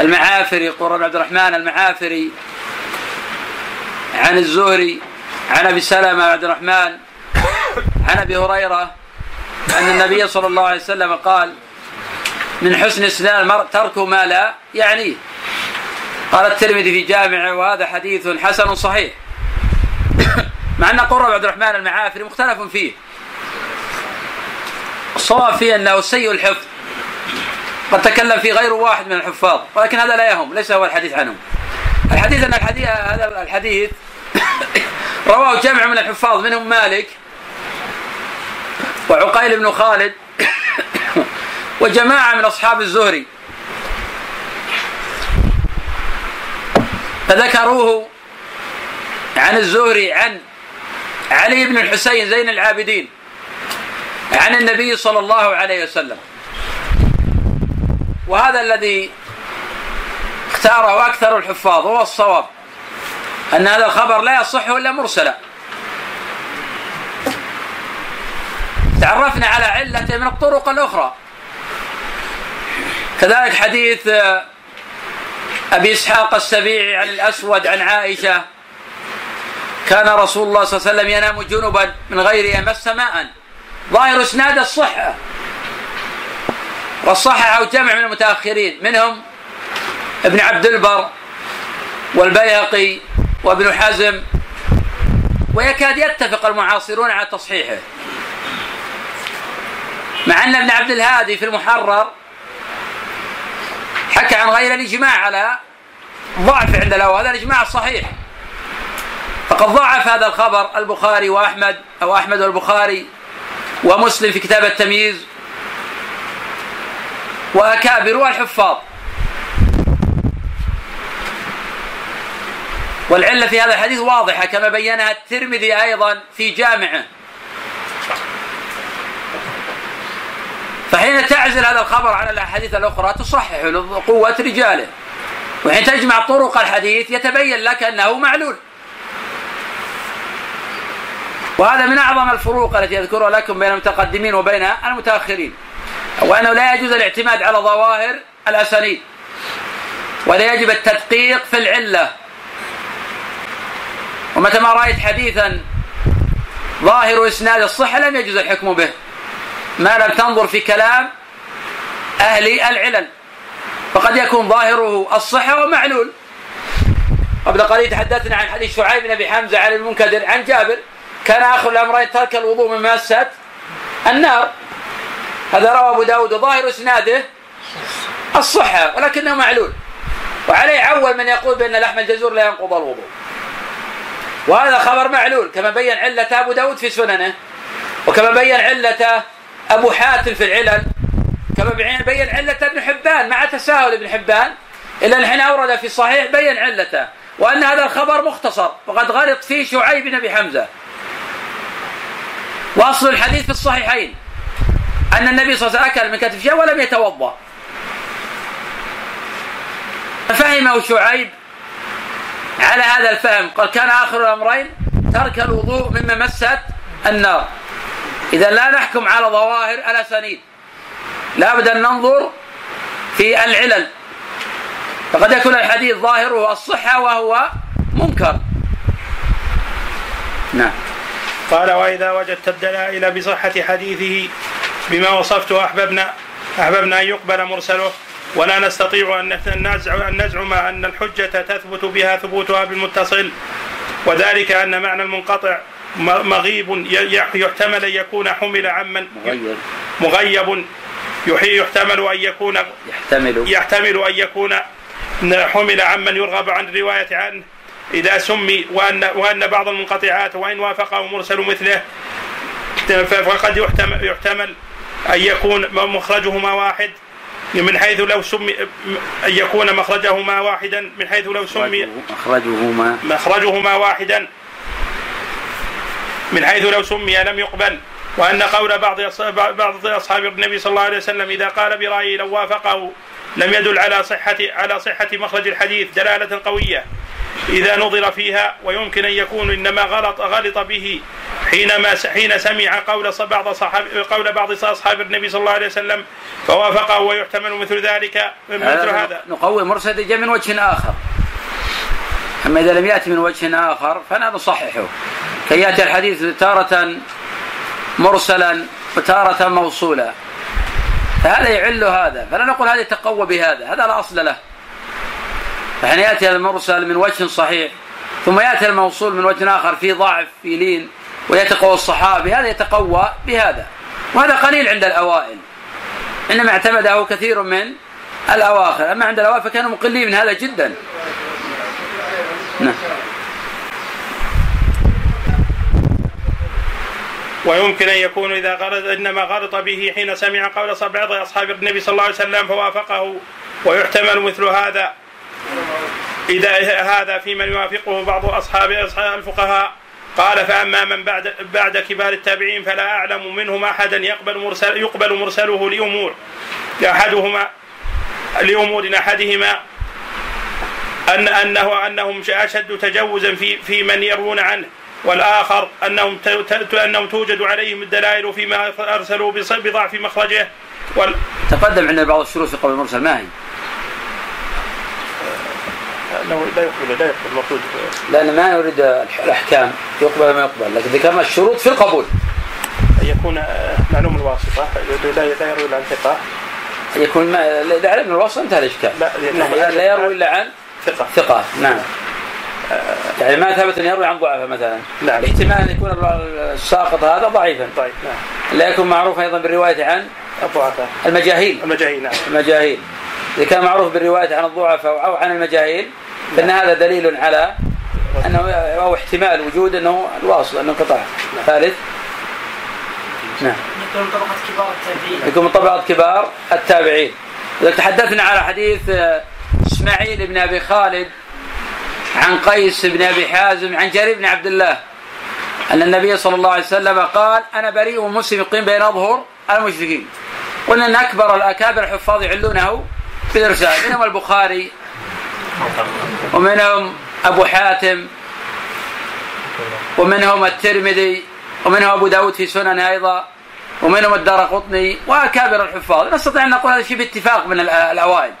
المعافري قرن عبد الرحمن المعافري عن الزهري عن أبي سلمة عبد الرحمن عن أبي هريرة أن النبي صلى الله عليه وسلم قال من حسن إسلام المرء ترك ما لا يعنيه قال الترمذي في جامعه وهذا حديث حسن صحيح. مع أن قرب عبد الرحمن المعافري مختلف فيه. فيه أنه سيء الحفظ. قد تكلم فيه غير واحد من الحفاظ ولكن هذا لا يهم ليس هو الحديث عنهم الحديث أن الحديث هذا الحديث رواه جمع من الحفاظ منهم مالك وعقيل بن خالد وجماعة من أصحاب الزهري. فذكروه عن الزهري عن علي بن الحسين زين العابدين. عن النبي صلى الله عليه وسلم. وهذا الذي اختاره أكثر الحفاظ هو الصواب أن هذا الخبر لا يصح إلا مرسلا. تعرفنا على علته من الطرق الأخرى. كذلك حديث أبي إسحاق السبيعي عن الأسود عن عائشة كان رسول الله صلى الله عليه وسلم ينام جنبا من غير يمس ماء ظاهر إسناد الصحة. وصححه جمع من المتأخرين منهم ابن عبد البر والبيهقي وابن حزم ويكاد يتفق المعاصرون على تصحيحه. مع أن ابن عبد الهادي في المحرر حكى عن غير الإجماع على ضعف عند له وهذا الإجماع الصحيح فقد ضعف هذا الخبر البخاري وأحمد أو أحمد والبخاري ومسلم في كتاب التمييز واكابر الحفاظ والعلة في هذا الحديث واضحة كما بينها الترمذي أيضا في جامعه. فحين تعزل هذا الخبر عن الأحاديث الأخرى تصحح قوة رجاله. وحين تجمع طرق الحديث يتبين لك أنه معلول. وهذا من أعظم الفروق التي أذكرها لكم بين المتقدمين وبين المتأخرين وأنه لا يجوز الاعتماد على ظواهر الأسانيد ولا يجب التدقيق في العلة. ومتى ما رأيت حديثا ظاهر إسناد الصحة لم يجوز الحكم به. ما لم تنظر في كلام أهل العلل فقد يكون ظاهره الصحة ومعلول. قبل قليل تحدثنا عن حديث شعيب بن أبي حمزة عن المنكدر عن جابر كان آخر الأمرين ترك الوضوء من مسه النار. هذا روى أبو داود. وظاهر إسناده الصحة ولكنه معلول. وعليه عول من يقول بأن لحم الجزور لا ينقض الوضوء. وهذا خبر معلول كما بين علة أبو داود في سننه وكما بين علة أبو حاتم في العلل كما بين علة ابن حبان مع تساهل ابن حبان إلا الحين أورد في الصحيح بين علته وأن هذا الخبر مختصر وقد غلط فيه شعيب بن أبي حمزة. وأصل الحديث في الصحيحين أن النبي صلى الله عليه وسلم أكل من كتف شيء ولم يتوضأ. ففهمه شعيب على هذا الفهم. قال كان آخر الأمرين ترك الوضوء مما مست النار. إذا لا نحكم على ظواهر الأسانيد. لابد أن ننظر في العلل. فقد يكون الحديث ظاهره الصحة وهو منكر. نعم. قال وإذا وجدت الدلائل بصحة حديثه بما وصفته أحببنا أحببنا أن يقبل مرسله. ولا نستطيع أن نزع- أن نزعم أن الحجة تثبت بها ثبوتها بالمتصل. وذلك أن معنى المنقطع مغيب يحتمل أن يكون حمل عمن. مغيب. يحي- يحتمل أن يكون يحتمل. يحتمل أن يكون حمل عمن يرغب عن الرواية عنه. إذا سمي وأن وأن بعض المنقطعات وإن وافقه مرسل مثله فقد يحتمل, يحتمل أن يكون مخرجهما واحد. من حيث لو سمي أن يكون مخرجهما واحدا من حيث لو سمي أخرجهما مخرجهما واحدا. من حيث لو سمي لم يقبل. وأن قول بعض بعض أصحاب النبي صلى الله عليه وسلم إذا قال برأيه لو وافقه لم يدل على صحة على صحة مخرج الحديث دلالة قوية. إذا نظر فيها ويمكن أن يكون إنما غلط غلط به حينما حين سمع قول بعض صحاب قول بعض أصحاب النبي صلى الله عليه وسلم فوافقه ويحتمل مثل ذلك مثل هذا. نقوي مرسل جاء من وجه آخر. أما إذا لم يأتي من وجه آخر فلا نصححه. كي يأتي الحديث تارة مرسلا وتارة موصولا. فهذا يعل هذا فلا نقول هذا يتقوى بهذا هذا لا أصل له. فحين يأتي المرسل من وجه صحيح ثم يأتي الموصول من وجه آخر فيه ضعف فيه لين ويتقوى الصحابي هذا يتقوى بهذا. وهذا قليل عند الأوائل. إنما اعتمده كثير من الأواخر. أما عند الأواخر فكانوا مقلين من هذا جدا. نعم. ويمكن أن يكون إذا غلط إنما غلط به حين سمع قول بعض أصحاب النبي صلى الله عليه وسلم فوافقه ويحتمل مثل هذا. إذا هذا في من يوافقه بعض اصحاب أصحاب الفقهاء. قال فأما من بعد بعد كبار التابعين فلا أعلم منهم أحدا يقبل مرسل يقبل مرسله لامور احدهما لامور أحدهما. ان انه أنهم أشد تجوزا في في من يروون عنه. والآخر أنهم ت- ت- أنهم توجد عليهم الدلائل فيما أرسلوا بص- بضعف مخرجه. وال... تقدم عندنا بعض الشروط في قول المرسل ما هي؟ أنه لا يقبل لا يقبل المفروض لأن ما نريد الأحكام يقبل ما يقبل لكن ذكرنا الشروط في القبول. أن يكون آه، معلوم الواسطة لا لا يروي إلا عن ثقة. يكون ما إذا علمنا الوصف انتهى الإشكال. لا لا يروي إلا عن ثقة. ثقة. نعم. يعني ما ثبت أن يروي عن ضعفاء مثلا. نعم. احتمال أن يكون الساقط هذا ضعيفا. طيب نعم. لا يكون معروف أيضا بالرواية عن الضعفاء المجاهيل. المجاهيل نعم. المجاهيل. إذا كان معروف بالرواية عن الضعفاء أو عن المجاهيل فإن هذا دليل على أنه أو احتمال وجود أنه الواصل أنه انقطاع ثالث. نعم. يكون طبقة كبار التابعين. يكون من طبقة كبار التابعين. إذا تحدثنا على حديث آه، إسماعيل بن أبي خالد عن قيس بن أبي حازم عن جرير بن عبد الله أن النبي صلى الله عليه وسلم قال أنا بريء مسلم يقيم بين أظهر المشركين. قلنا أن أكبر الأكابر الحفاظ يعلونه بالإرسال منهم البخاري ومنهم أبو حاتم ومنهم الترمذي ومنهم أبو داود في سننه أيضا ومنهم الدار قطني وأكابر الحفاظ. نستطيع أن نقول هذا شيء باتفاق من الأوائل.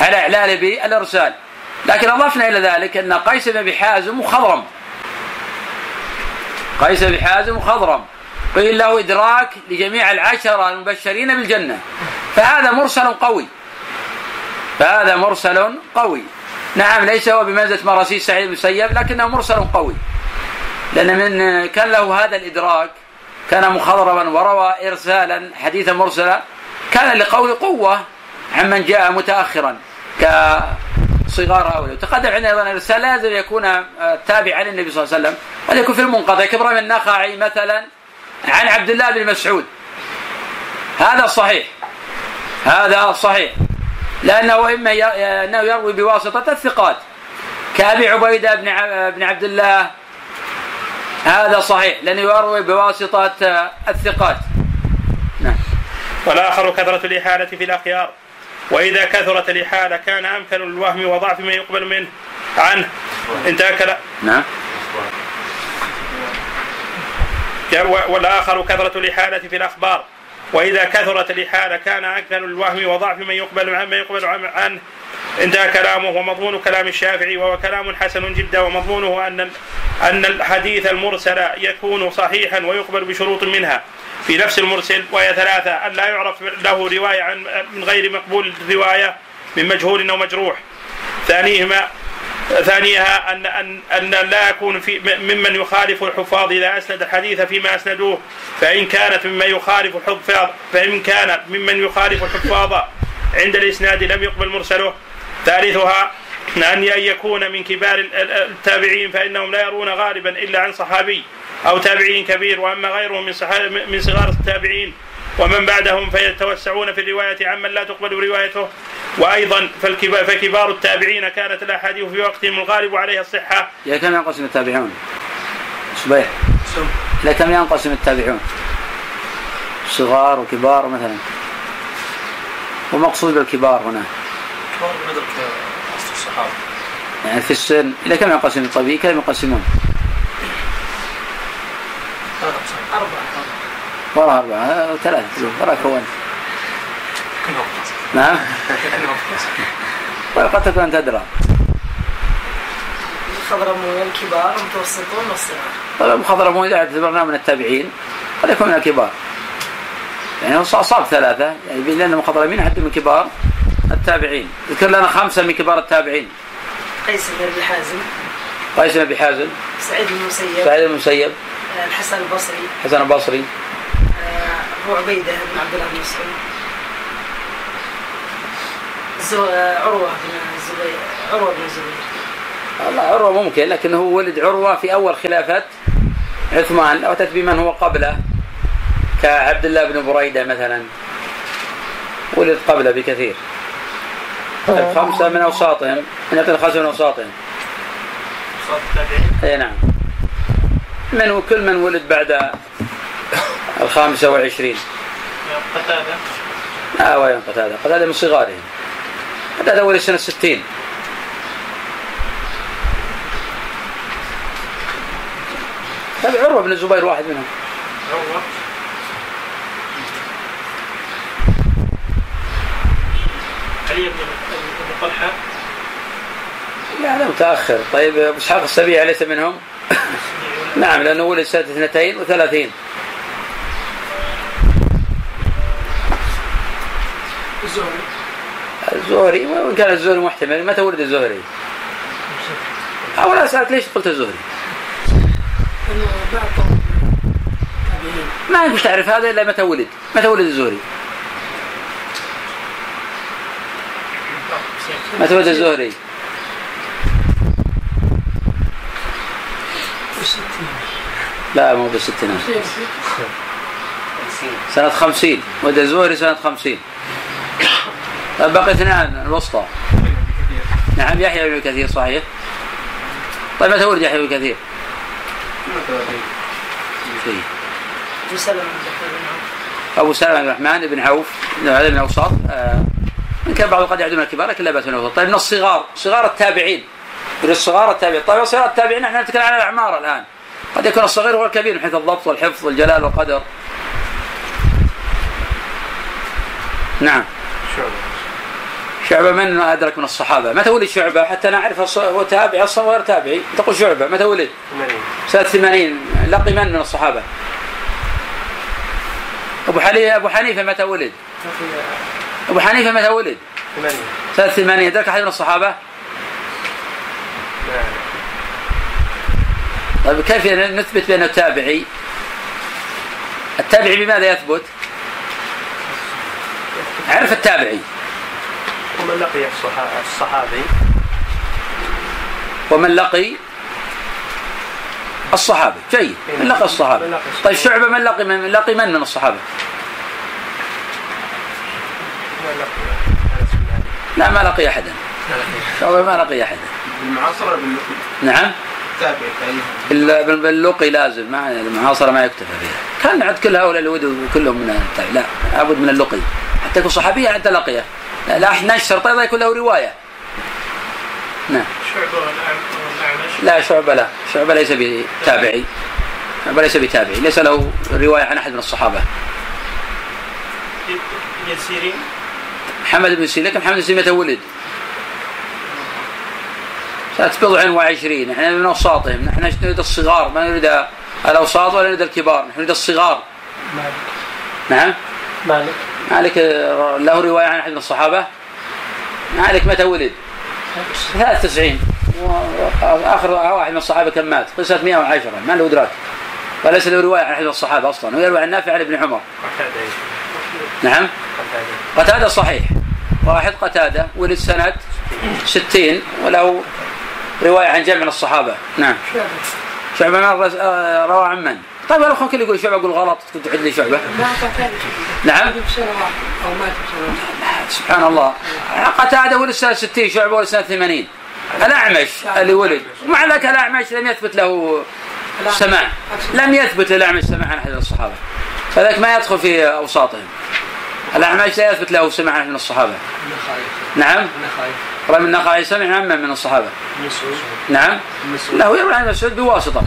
على إعلاله بالإرسال لكن أضفنا إلى ذلك أن قيس بن أبي حازم مخضرم. قيس بن حازم مخضرم. قيل له إدراك لجميع العشرة المبشرين بالجنة. فهذا مرسل قوي. فهذا مرسل قوي. نعم ليس هو بمنزلة مراسيل سعيد بن المسيب لكنه مرسل قوي. لأن من كان له هذا الإدراك كان مخضرما وروى إرسالا حديثا مرسلا كان لقول قوة عمن جاء متأخرا كصغار هؤلاء تقدم عندنا أيضا الإرسال لازم يكون آه، تابعا للنبي صلى الله عليه وسلم. قد يكون في المنقطع. كإبراهيم النخعي مثلا عن عبد الله بن مسعود. هذا صحيح. هذا صحيح. لأنه إما أنه يروي بواسطة الثقات. كأبي عبيدة بن عبد الله. هذا صحيح. لأنه يروي بواسطة آه، الثقات. نعم. والآخر كثرة الإحالة في الأخيار. وإذا كثرت الإحالة كان أمكن الوهم وضعف ما يقبل منه. عنه. انتهى كلام نعم. والآخر كثرة الإحالة في الأخبار. وإذا كثرت الإحالة كان أكثر الوهم وضعف من يقبل عنه من يقبل عنه. انتهى كلامه ومضمون كلام الشافعي وهو كلام حسن جدا ومضمونه أن أن الحديث المرسل يكون صحيحا ويقبل بشروط منها. في نفس المرسل وهي ثلاثة أن لا يعرف له رواية عن من غير مقبول الرواية من مجهول أو مجروح. ثانيهما ثانيها ان ان أن لا يكون في ممن يخالف الحفاظ إذا أسند الحديث فيما أسندوه. فإن كانت ممن يخالف الحفاظ فإن كان ممن يخالف الحفاظ عند الإسناد لم يقبل مرسله. ثالثها ان يكون من كبار التابعين فإنهم لا يرون غالبا إلا عن صحابي. أو تابعي كبير وأما غيرهم من من صغار التابعين ومن بعدهم فيتوسعون في الرواية عمن لا تقبل روايته وأيضا فكبار التابعين كانت الأحاديث في وقتهم الغالب عليها الصحة. إلى كم ينقسم التابعون؟ صبيح إلى كم ينقسم التابعون؟ صغار وكبار مثلا ومقصود بالكبار هنا كبار مدرك اصل الصحابة يعني في السن إلى كم ينقسم الطبيعي كم يقسمون؟ أربعة والله أربعة. ثلاثة. ولا كون نعم. قد تكون أنت أدرى الخضرمون الكبار المتوسطون والصغار المخضرمون إذا اعتبرناه من التابعين قد يكون من الكبار. يعني أصاب ثلاثة. يعني لأن المخضرمين حتى من كبار التابعين. ذكر لنا خمسة من كبار التابعين. قيس بن أبي حازم. قيس بن أبي حازم. سعيد بن المسيب. سعيد بن المسيب. الحسن البصري. حسن البصري. أبو عبيدة بن عبد الله بن مسعود. عروة بن الزبير. عروة بن الزبير. الله عروة ممكن لكنه ولد عروة في أول خلافة عثمان أو تتبي من هو قبله كعبد الله بن بريدة مثلا. ولد قبله بكثير. طيب خمسة من أوساطهم نعطي خمسة من أوساطهم. أوساط التابعين أي نعم. من وكل من ولد بعد الخامسة والعشرين. قتادة لا وين قتادة. قتادة من صغارهم. قتادة أول السنة الستين هذا عروة بن الزبير واحد منهم. عروة علي بن طلحة لا هذا متأخر. طيب أبو إسحاق السبيعي ليس منهم. نعم لأنه ولد سنة اثنتين وثلاثين الزهري الزهري وإن كان الزهري محتمل متى ولد الزهري؟ أولا أسألك ليش قلت الزهري؟ ما يمكن تعرف هذا إلا متى ولد متى ولد الزهري؟ متى ولد الزهري؟ لا مو بالستينات سنة خمسين. ولد الزهري سنة خمسين. طيب بقي اثنان الوسطى. نعم يحيى بن كثير صحيح. طيب متى ولد يحيى بن كثير؟ شيء. أبو سلمة عبد بن الرحمن بن عوف من اوساط آه، إن كان بعض قد يعدون الكبار لكن لا الأوساط. طيب من الصغار صغار التابعين. من الصغار التابعين. طيب صغار التابعين نحن نتكلم عن الأعمار الآن. قد يكون الصغير هو الكبير من حيث الضبط والحفظ والجلال والقدر. نعم. شعبة. شعبة من أدرك من الصحابة؟ متى ولد شعبة؟ حتى نعرف هو تابعي أصلا غير تابعي. تقول شعبة. متى ولد؟ 80 سنة 80 لقي من من الصحابة؟ أبو حنيفة أبو حنيفة متى ولد؟ أبو حنيفة متى ولد؟ 80 سنة 80 أدرك أحد من الصحابة؟ طيب كيف نثبت بأنه تابعي؟ التابعي بماذا يثبت؟ عرف التابعي. ومن لقي الصحا- الصحابي؟ ومن لقي الصحابة جيد. من لقي الصحابة من لقي الصحابة. طيب شعبة من لقي من لقي من من الصحابة؟ لا ما لقي أحدا. شعبة ما لقي أحدا. بالمعاصرة نعم. تابع تاريخ بال- بال- باللقي لازم ما المعاصرة ما يكتفى فيها. كان عد كل هؤلاء اللي ودوا كلهم من التابع لا لابد من اللقي. حتى يكون صحابيا حتى لقية. لا, إحنا نشترط أيضا يكون له رواية. نعم. والأعمش لا شعبة لا. شعبة ليس بتابعي. شعبة ليس بتابعي. ليس له رواية عن أحد من سيرين. محمد بن سيرين لكن محمد بن سيرين متى ولد؟ سنة بضع وعشرين. إحنا من أوساطهم. نحن نريد؟ الصغار. ما نريد الأوساط ولا نريد الكبار. نحن نريد الصغار. نعم؟ مالك. مالك له رواية عن أحد من الصحابة. مالك متى ولد؟ 93 آخر واحد من الصحابة كم مات؟ قصة 110 ما له إدراك. وليس له رواية عن أحد من الصحابة أصلا. ويروي عن نافع عن ابن عمر. نعم؟ قتادة. صحيح. واحد قتادة ولد سنة 60 وله رواية عن جمع من الصحابة. نعم. شعبة. آه، روى عن من؟ طيب ولا كل يقول شعبة يقول غلط كنت تعد لي قتل نعم. أو مات سبحان الله. قتادة ولد سنة 60 شعبة ولد سنة 80 الأعمش اللي ولد. ومع ذلك الأعمش لم يثبت له سماع. لم يثبت للأعمش سماع عن أحد الصحابة. فذلك ما يدخل في أوساطهم. الأعمش لا يثبت له سماع من الصحابة. نعم؟ رغم النخعي سمع من من الصحابة. نعم؟ له يروي عن مسعود بواسطة.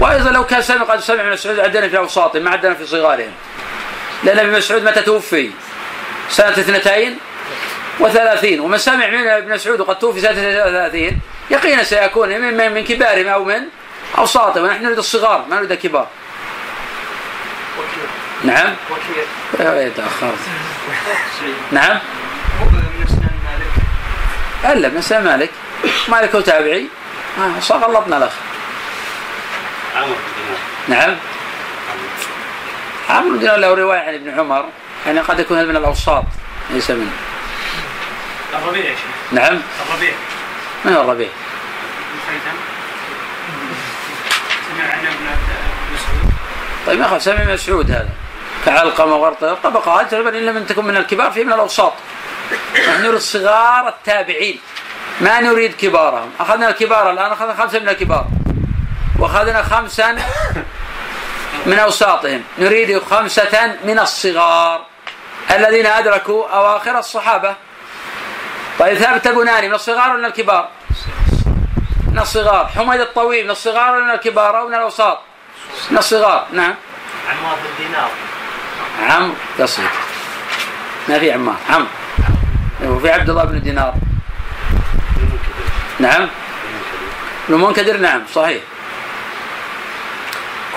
وأيضا لو كان سمع قد سمع من مسعود عندنا في أوساطهم ما عندنا في صغارهم. لأن ابن مسعود متى توفي؟ سنة اثنتين وثلاثين. ومن سمع من ابن مسعود وقد توفي سنة ثلاثين يقينا سيكون من, من, من كبارهم أو من أوساطهم. ونحن نريد الصغار ما نريد الكبار. نعم. يا تأخرت نعم من اسنان مالك ألا من سنة مالك. مالك هو تابعي. آه صار غلطنا الأخ. عمرو بن دينار. نعم. عمرو بن دينار له رواية عن ابن عمر يعني قد يكون هذا من الأوساط ليس من. الربيع يا شيخ. نعم. الربيع. من هو الربيع؟ سمع عن ابن مسعود. طيب ما خاف سمع مسعود هذا. كعلقمه وغرطه طبقات تقريبا إن لم تكن من الكبار في من الأوساط. نحن نريد صغار التابعين. ما نريد كبارهم. أخذنا الكبار الآن أخذنا خمسة من الكبار. وأخذنا خمسا من أوساطهم. نريد خمسة من الصغار الذين أدركوا أواخر الصحابة. طيب ثابت البناني من الصغار ولا من الكبار؟ من الصغار. حميد الطويل من الصغار ولا من الكبار أو من الأوساط؟ من الصغار. نعم. عمار بن دينار. عمرو قصدك. ما في عمار عمرو وفي عبد الله بن دينار. نعم. المنكدر نعم صحيح.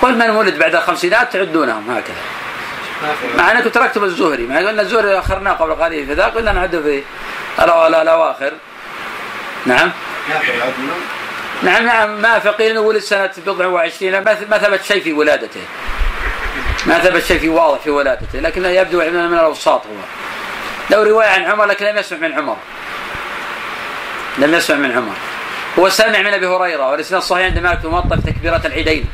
كل من ولد بعد الخمسينات تعدونهم هكذا. مع انكم تركتم الزهري مع أن الزهري أخرناه قبل قليل فذاك قلنا نعده في الأواخر. نعم. نعم نعم ما فقيل ولد سنه بضع وعشرين ما ثبت شيء في ولادته. ما ثبت شيء في واضح في ولادته لكنه يبدو من من الأوساط هو. لو رواية عن عمر لكن لم يسمع من عمر. لم يسمع من عمر. هو سمع من أبي هريرة والإسناد الصحيح عند مالك في الموطأ في تكبيرة العيدين.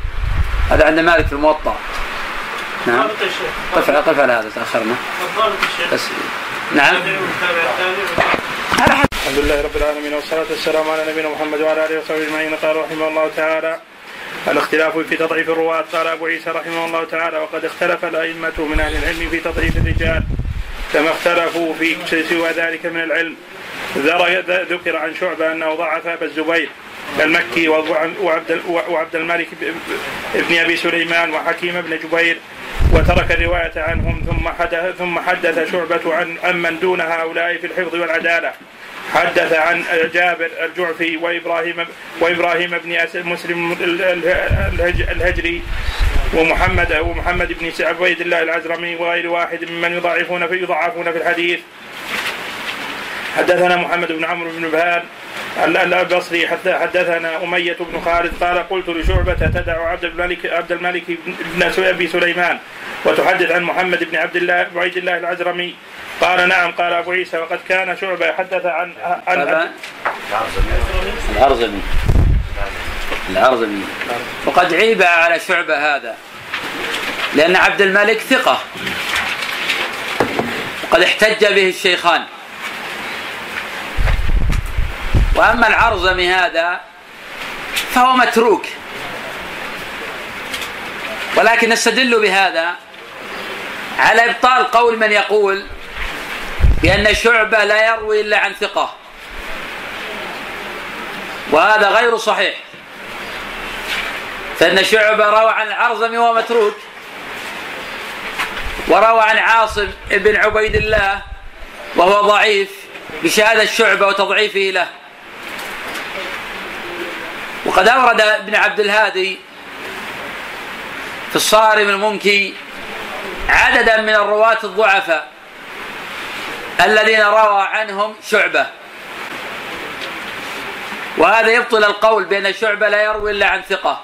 هذا عند مالك في الموطأ. نعم. قف على قف على هذا تأخرنا. بس نعم. الحمد لله رب العالمين والصلاة والسلام على نبينا محمد وعلى آله وصحبه أجمعين. قال رحمه الله تعالى الاختلاف في تضعيف الرواة قال أبو عيسى رحمه الله تعالى وقد اختلف الأئمة من أهل العلم في تضعيف الرجال كما اختلفوا في سوى ذلك من العلم. ذكر عن شعبة أنه ضعف أبا الزبير المكي وعبد وعبد الملك بن أبي سليمان وحكيم بن جبير وترك الرواية عنهم ثم حدث ثم حدث شعبة عن عمن دون هؤلاء في الحفظ والعدالة. حدث عن جابر الجعفي وابراهيم وإبراهيم بن مسلم ال- ال- الهج- الهجري ومحمد ومحمد بن عبيد الله العزرمي وغير واحد ممن يضعفون في يضعفون في الحديث. حدثنا محمد بن عمرو بن بهان ال- ال- البصري حتى حدثنا أمية بن خالد قال قلت لشعبة تدع عبد الملك عبد الملك بن أبي سليمان وتحدث عن محمد بن عبد الله عبيد الله العزرمي قال نعم قال أبو عيسى وقد كان شعبة يحدث عن عن طبعا العرزمي العرزمي وقد عيب على شعبة هذا لأن عبد الملك ثقة. وقد احتج به الشيخان. وأما العرزمي هذا فهو متروك. ولكن نستدل بهذا على إبطال قول من يقول بأن شعبة لا يروي إلا عن ثقة. وهذا غير صحيح. فإن شعبة روى عن العرزمي وهو متروك وروى عن عاصم بن عبيد الله وهو ضعيف بشهادة شعبة وتضعيفه له. وقد أورد ابن عبد الهادي في الصارم المنكي عددا من الرواة الضعفاء الذين روى عنهم شعبة. وهذا يبطل القول بأن شعبة لا يروي إلا عن ثقة.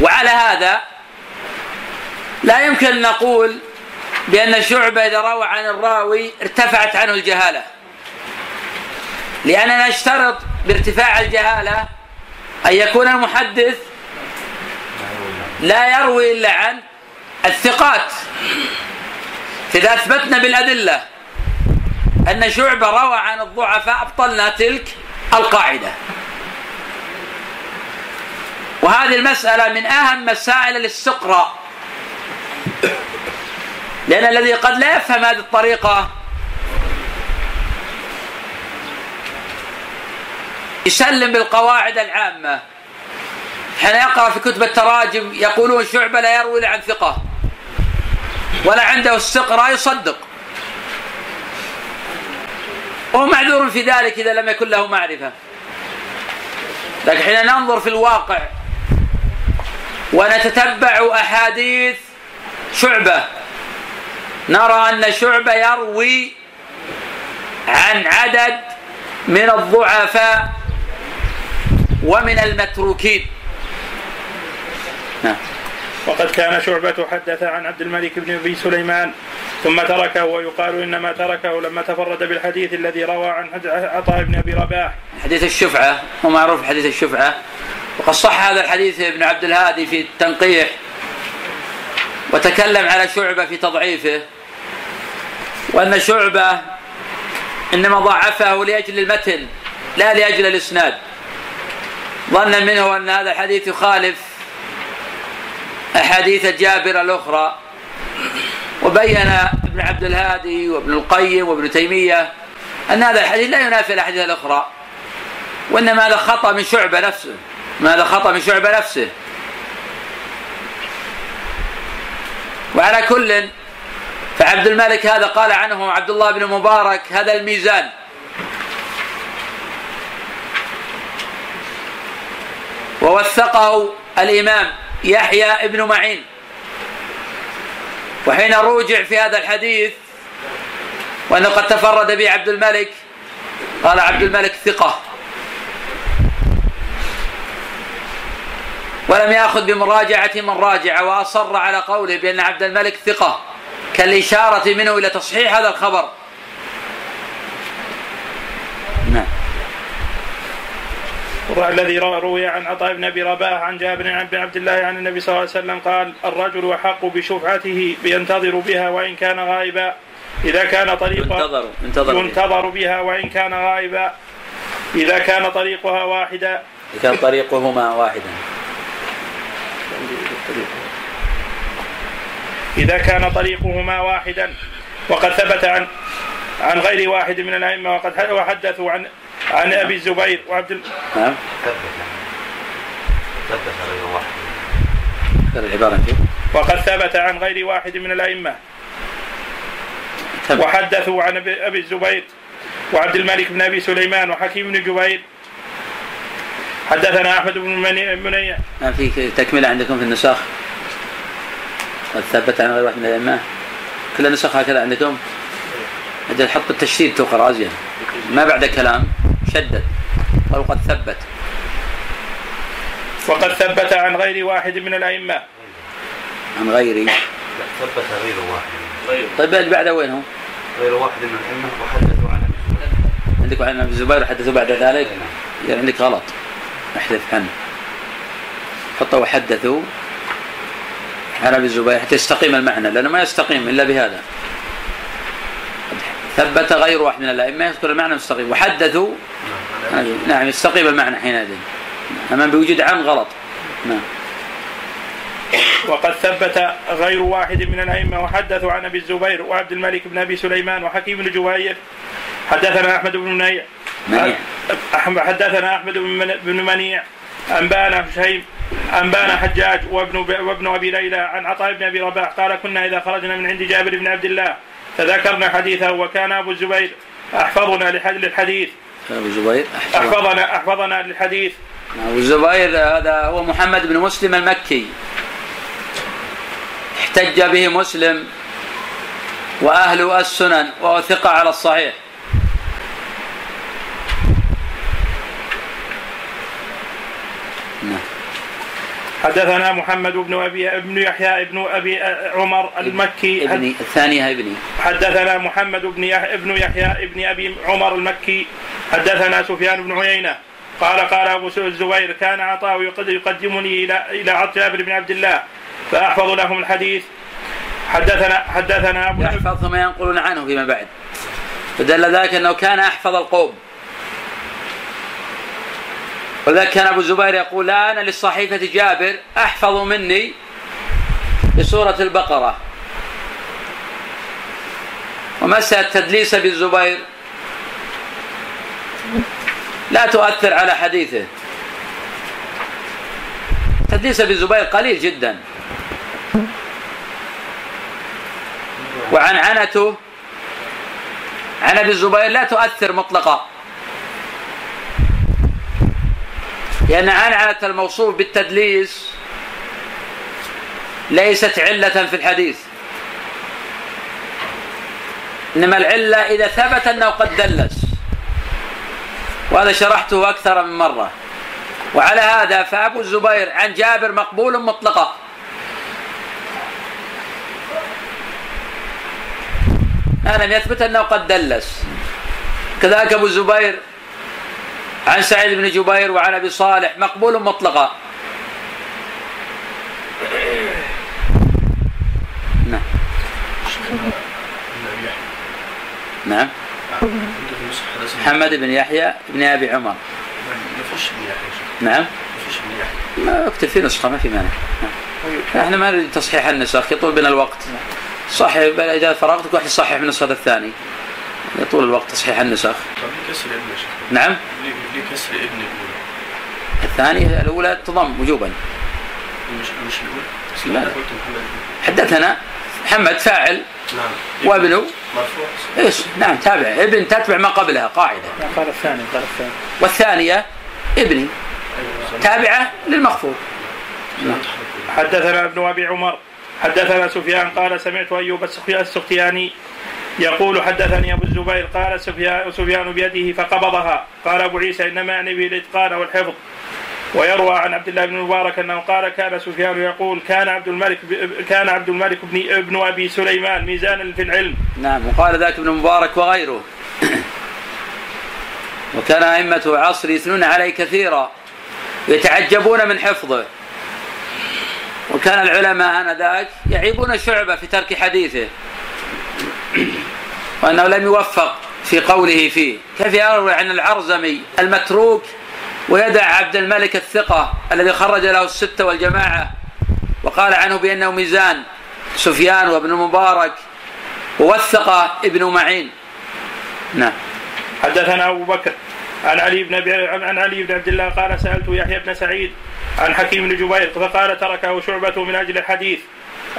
وعلى هذا لا يمكن نقول بأن شعبة إذا روى عن الراوي ارتفعت عنه الجهالة. لأننا نشترط بارتفاع الجهالة أن يكون المحدث لا يروي إلا عن الثقات. فإذا أثبتنا بالأدلة أن شعبة روى عن الضعفاء أبطلنا تلك القاعدة. وهذه المسألة من أهم مسائل الاستقراء. لأن الذي قد لا يفهم هذه الطريقة يسلم بالقواعد العامة. حين يقرأ في كتب التراجم يقولون شعبة لا يروي عن ثقة. ولا عنده استقراء يصدق. وهو معذور في ذلك إذا لم يكن له معرفة. لكن حين ننظر في الواقع ونتتبع أحاديث شعبة نرى أن شعبة يروي عن عدد من الضعفاء ومن المتروكين. نعم. وقد كان شعبة حدث عن عبد الملك بن أبي سليمان ثم تركه ويقال إنما تركه لما تفرد بالحديث الذي روى عن عطاء بن أبي رباح. حديث الشفعة هو معروف حديث الشفعة. وقد صح هذا الحديث ابن عبد الهادي في التنقيح وتكلم على شعبة في تضعيفه وأن شعبة إنما ضعفه لأجل المتن لا لأجل الإسناد. ظنا منه أن هذا الحديث يخالف أحاديث جابر الأخرى. وبين ابن عبد الهادي وابن القيم وابن تيمية أن هذا الحديث لا ينافي الأحاديث الأخرى وإنما هذا خطأ من شعبة نفسه. ما هذا خطأ من شعبة نفسه. وعلى كل فعبد الملك هذا قال عنه عبد الله بن مبارك هذا الميزان. ووثقه الإمام. يحيى ابن معين. وحين روجع في هذا الحديث وأنه قد تفرد به عبد الملك قال عبد الملك ثقة. ولم يأخذ بمراجعة من راجع وأصر على قوله بأن عبد الملك ثقة كالإشارة منه إلى تصحيح هذا الخبر. الذي روي عن عطاء بن أبي رباح عن جابر بن عبد الله عن النبي صلى الله عليه وسلم قال الرجل أحق بشفعته ينتظر بها وإن كان غائبا. إذا كان طريقها ينتظر ينتظر, ينتظر بها وإن كان غائبا. إذا كان طريقها واحدا إذا كان طريقهما واحدا. إذا كان طريقهما واحدا. وقد ثبت عن عن غير واحد من الأئمة وقد وحدثوا عن عن أبي الزبير وعبد نعم العبارة؟ وقد ثبت عن غير واحد من الأئمة. وحدثوا عن أبي الزبير وعبد الملك بن أبي سليمان وحكيم بن جبير. حدثنا أحمد بن مني- منيع. ما في تكملة عندكم في النسخ؟ قد ثبت عن غير واحد من الأئمة. كل النسخ هكذا عندكم؟ أجل حط التشديد تقرأ أزين ما بعد كلام شدد قالوا قد ثبت. وقد ثبت عن غير واحد من الأئمة. عن غيري ثبت غير واحد. طيب اللي بعده وين هو؟ غير واحد من الأئمة وحدثوا عن. عندك عن أبي الزبير حدثوا بعد ذلك؟ يعني عندك غلط. احذف عنه. حطوا وحدثوا عن أبي الزبير حتى يستقيم المعنى لأنه ما يستقيم إلا بهذا. ثبت غير واحد من الأئمة يذكر المعنى مستقيم. وحدثوا نعم يستقيم المعنى حينئذ أما بوجود عن غلط. نعم. وقد ثبت غير واحد من الأئمة وحدثوا عن أبي الزبير وعبد الملك بن أبي سليمان وحكيم بن جبير حدثنا أحمد بن منيع. حدثنا أحمد بن من- بن منيع. أنبأنا هشيم أنبأنا حجاج وابن وابن أبي ليلى عن عطاء بن أبي رباح قال كنا إذا خرجنا من عند جابر بن عبد الله فذكرنا حديثه وكان أبو الزبير أحفظنا لح- للحديث. أبو الزبير أحسن. أحفظنا أحفظنا للحديث. أبو الزبير هذا هو محمد بن مسلم المكي. احتج به مسلم وأهل السنن وهو ثقة على الصحيح. حدثنا محمد بن أبي ابن يحيى ابن أبي عمر المكي. ابني الثانية ابني. حدثنا محمد بن يحيى ابن يحيى ابن أبي عمر المكي. حدثنا سفيان بن عيينة. قال قال أبو الزبير كان عطاء يقد- يقدمني إلى إلى جابر بن عبد الله فأحفظ لهم الحديث. حدثنا حدثنا أبو يحفظ ما ينقلون عنه فيما بعد. فدل ذلك أنه كان أحفظ القوم. ولذلك كان أبو الزبير يقول أنا للصحيفة جابر أحفظ مني بسورة البقرة. ومسألة تدليس أبي الزبير؟ لا تؤثر على حديثه. تدليس أبي الزبير قليل جدا. وعنعنته عن أبي الزبير لا تؤثر مطلقا. لأن عنعنة الموصوف بالتدليس ليست علة في الحديث. إنما العلة إذا ثبت أنه قد دلس. وهذا شرحته أكثر من مرة. وعلى هذا فأبو الزبير عن جابر مقبول مطلقا. ما لم يثبت أنه قد دلس. كذلك أبو الزبير عن سعيد بن جبير وعن أبي صالح مقبول مطلقا. نعم. نعم. محمد بن يحيى بن أبي عمر. نعم. ما اكتب في نسخة ما في مانع. نعم. إحنا ما نريد تصحيح النسخ يطول بنا الوقت. بل إذا فرغت واحد يصحح من النسخة الثاني يطول الوقت تصحيح النسخ. طب ليه كسر ابن يا شيخ؟ نعم. ليه ليه كسر ابن الاولى؟ الثانية الأولى تضم وجوبا. مش مش محمد حدثنا محمد فاعل. نعم. وابنه. مرفوع. إيش؟ نعم تابع. ابن تتبع ما قبلها قاعدة. قال الثاني قال الثاني. والثانية ابني. تابعة للمخفوض حدثنا ابن أبي عمر. حدثنا سفيان قال سمعت أيوب السختياني يقول حدثني أبو الزبير قال سفيان بيده فقبضها. قال أبو عيسى إنما يعني به الاتقان والحفظ. ويروى عن عبد الله بن المبارك أنه قال كان سفيان يقول كان عبد الملك كان عبد الملك بن ابن أبي سليمان ميزانا في العلم. نعم وقال ذاك ابن مبارك وغيره. وكان أئمة عصر يثنون عليه كثيرا يتعجبون من حفظه. وكان العلماء آنذاك يعيبون شعبة في ترك حديثه. وأنه لم يوفق في قوله فيه. كيف يروي عن العرزمي المتروك ويدع عبد الملك الثقة الذي خرج له الستة والجماعة وقال عنه بأنه ميزان سفيان وابن مبارك ووثق ابن معين. نعم. حدثنا أبو بكر عن علي بن عن علي بن عبد الله قال سألت يحيى بن سعيد عن حكيم بن جبير فقال تركه شعبة من أجل الحديث.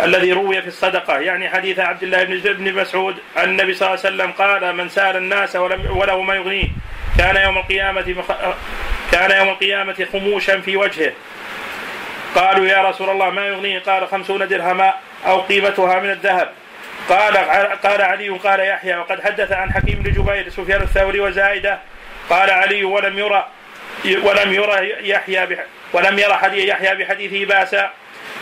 الذي روي في الصدقة. يعني حديث عبد الله بن مسعود عن النبي صلى الله عليه وسلم قال من سال الناس ولم وله ما يغنيه كان يوم القيامة. كان يوم القيامة خموشا في وجهه. قالوا يا رسول الله ما يغنيه؟ قال خمسون درهما أو قيمتها من الذهب. قال قال علي قال يحيى وقد حدث عن حكيم بن جبير سفيان الثوري وزائدة قال علي ولم يرى ولم يرى يحيى ولم يرى يحيى بحديثه باسا.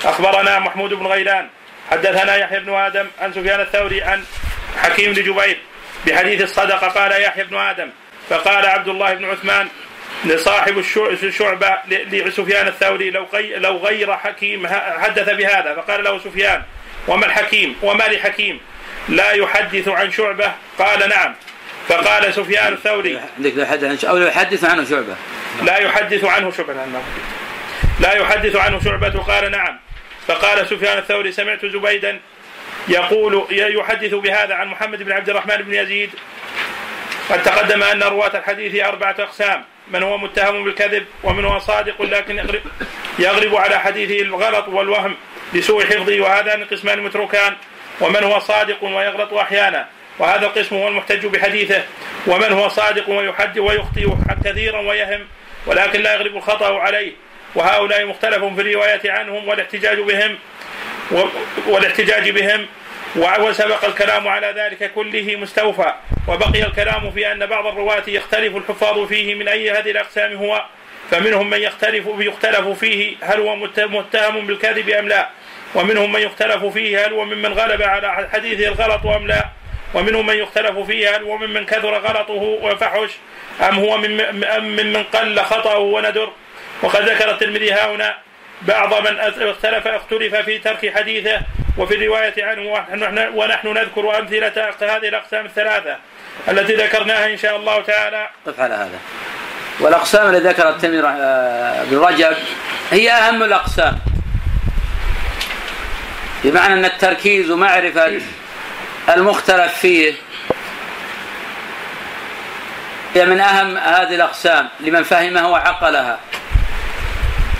أخبرنا محمود بن غيلان حدثنا يحيى بن آدم عن سفيان الثوري عن حكيم بن جبير بحديث الصدقة قال يحيى بن آدم فقال عبد الله بن عثمان لصاحب الشع- الشعبة لسفيان الثوري لو لو غير حكيم حدث بهذا فقال له سفيان وما الحكيم؟ وما لحكيم؟ لا يحدث عن شعبة؟ قال نعم. فقال سفيان الثوري عندك لو حدث أو لو يحدث عنه شعبة. لا يحدث عنه شعبة. لا يحدث عنه شعبة قال نعم. فقال سفيان الثوري سمعت زبيدا يقول يحدث بهذا عن محمد بن عبد الرحمن بن يزيد. قد تقدم أن رواة الحديث أربعة أقسام من هو متهم بالكذب ومن هو صادق لكن يغلب يغلب على حديثه الغلط والوهم لسوء حفظه وهذان قسمان متروكان ومن هو صادق ويغلط أحيانا. وهذا القسم هو المحتج بحديثه ومن هو صادق ويحد ويخطئ كثيرا ويهم ولكن لا يغلب الخطأ عليه. وهؤلاء مختلف في الرواية عنهم والاحتجاج بهم والاحتجاج بهم. وسبق الكلام على ذلك كله مستوفى. وبقي الكلام في أن بعض الرواة يختلف الحفاظ فيه من أي هذه الأقسام هو. فمنهم من يختلف يختلف فيه هل هو متهم بالكذب أم لا. ومنهم من يختلف فيه هل هو ممن غلب على حديثه الغلط أم لا. ومنهم من يختلف فيه هل هو ممن كثر غلطه وفحش أم هو ممن قل خطأه وندر. وقد ذكر الترمذي هنا بعض من اختلف اختلف في ترك حديثه وفي الرواية عنه ونحن نذكر أمثلة هذه الأقسام الثلاثة التي ذكرناها إن شاء الله تعالى. قف على هذا. والأقسام التي ذكر الترمذي آه، بن رجب هي أهم الأقسام. بمعنى أن التركيز ومعرفة المختلف فيه هي من أهم هذه الأقسام لمن فهمها وعقلها.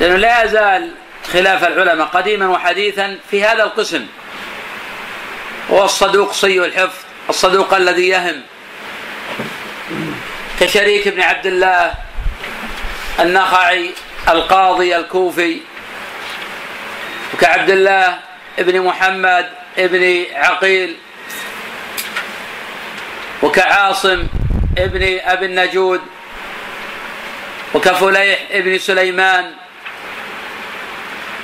لأنه لا يزال خلاف العلماء قديما وحديثا في هذا القسم. هو الصدوق سيء الحفظ الصدوق الذي يهم. كشريك بن عبد الله النخعي القاضي الكوفي وكعبد الله ابن محمد ابن عقيل وكعاصم ابن أبي النجود وكفليح ابن سليمان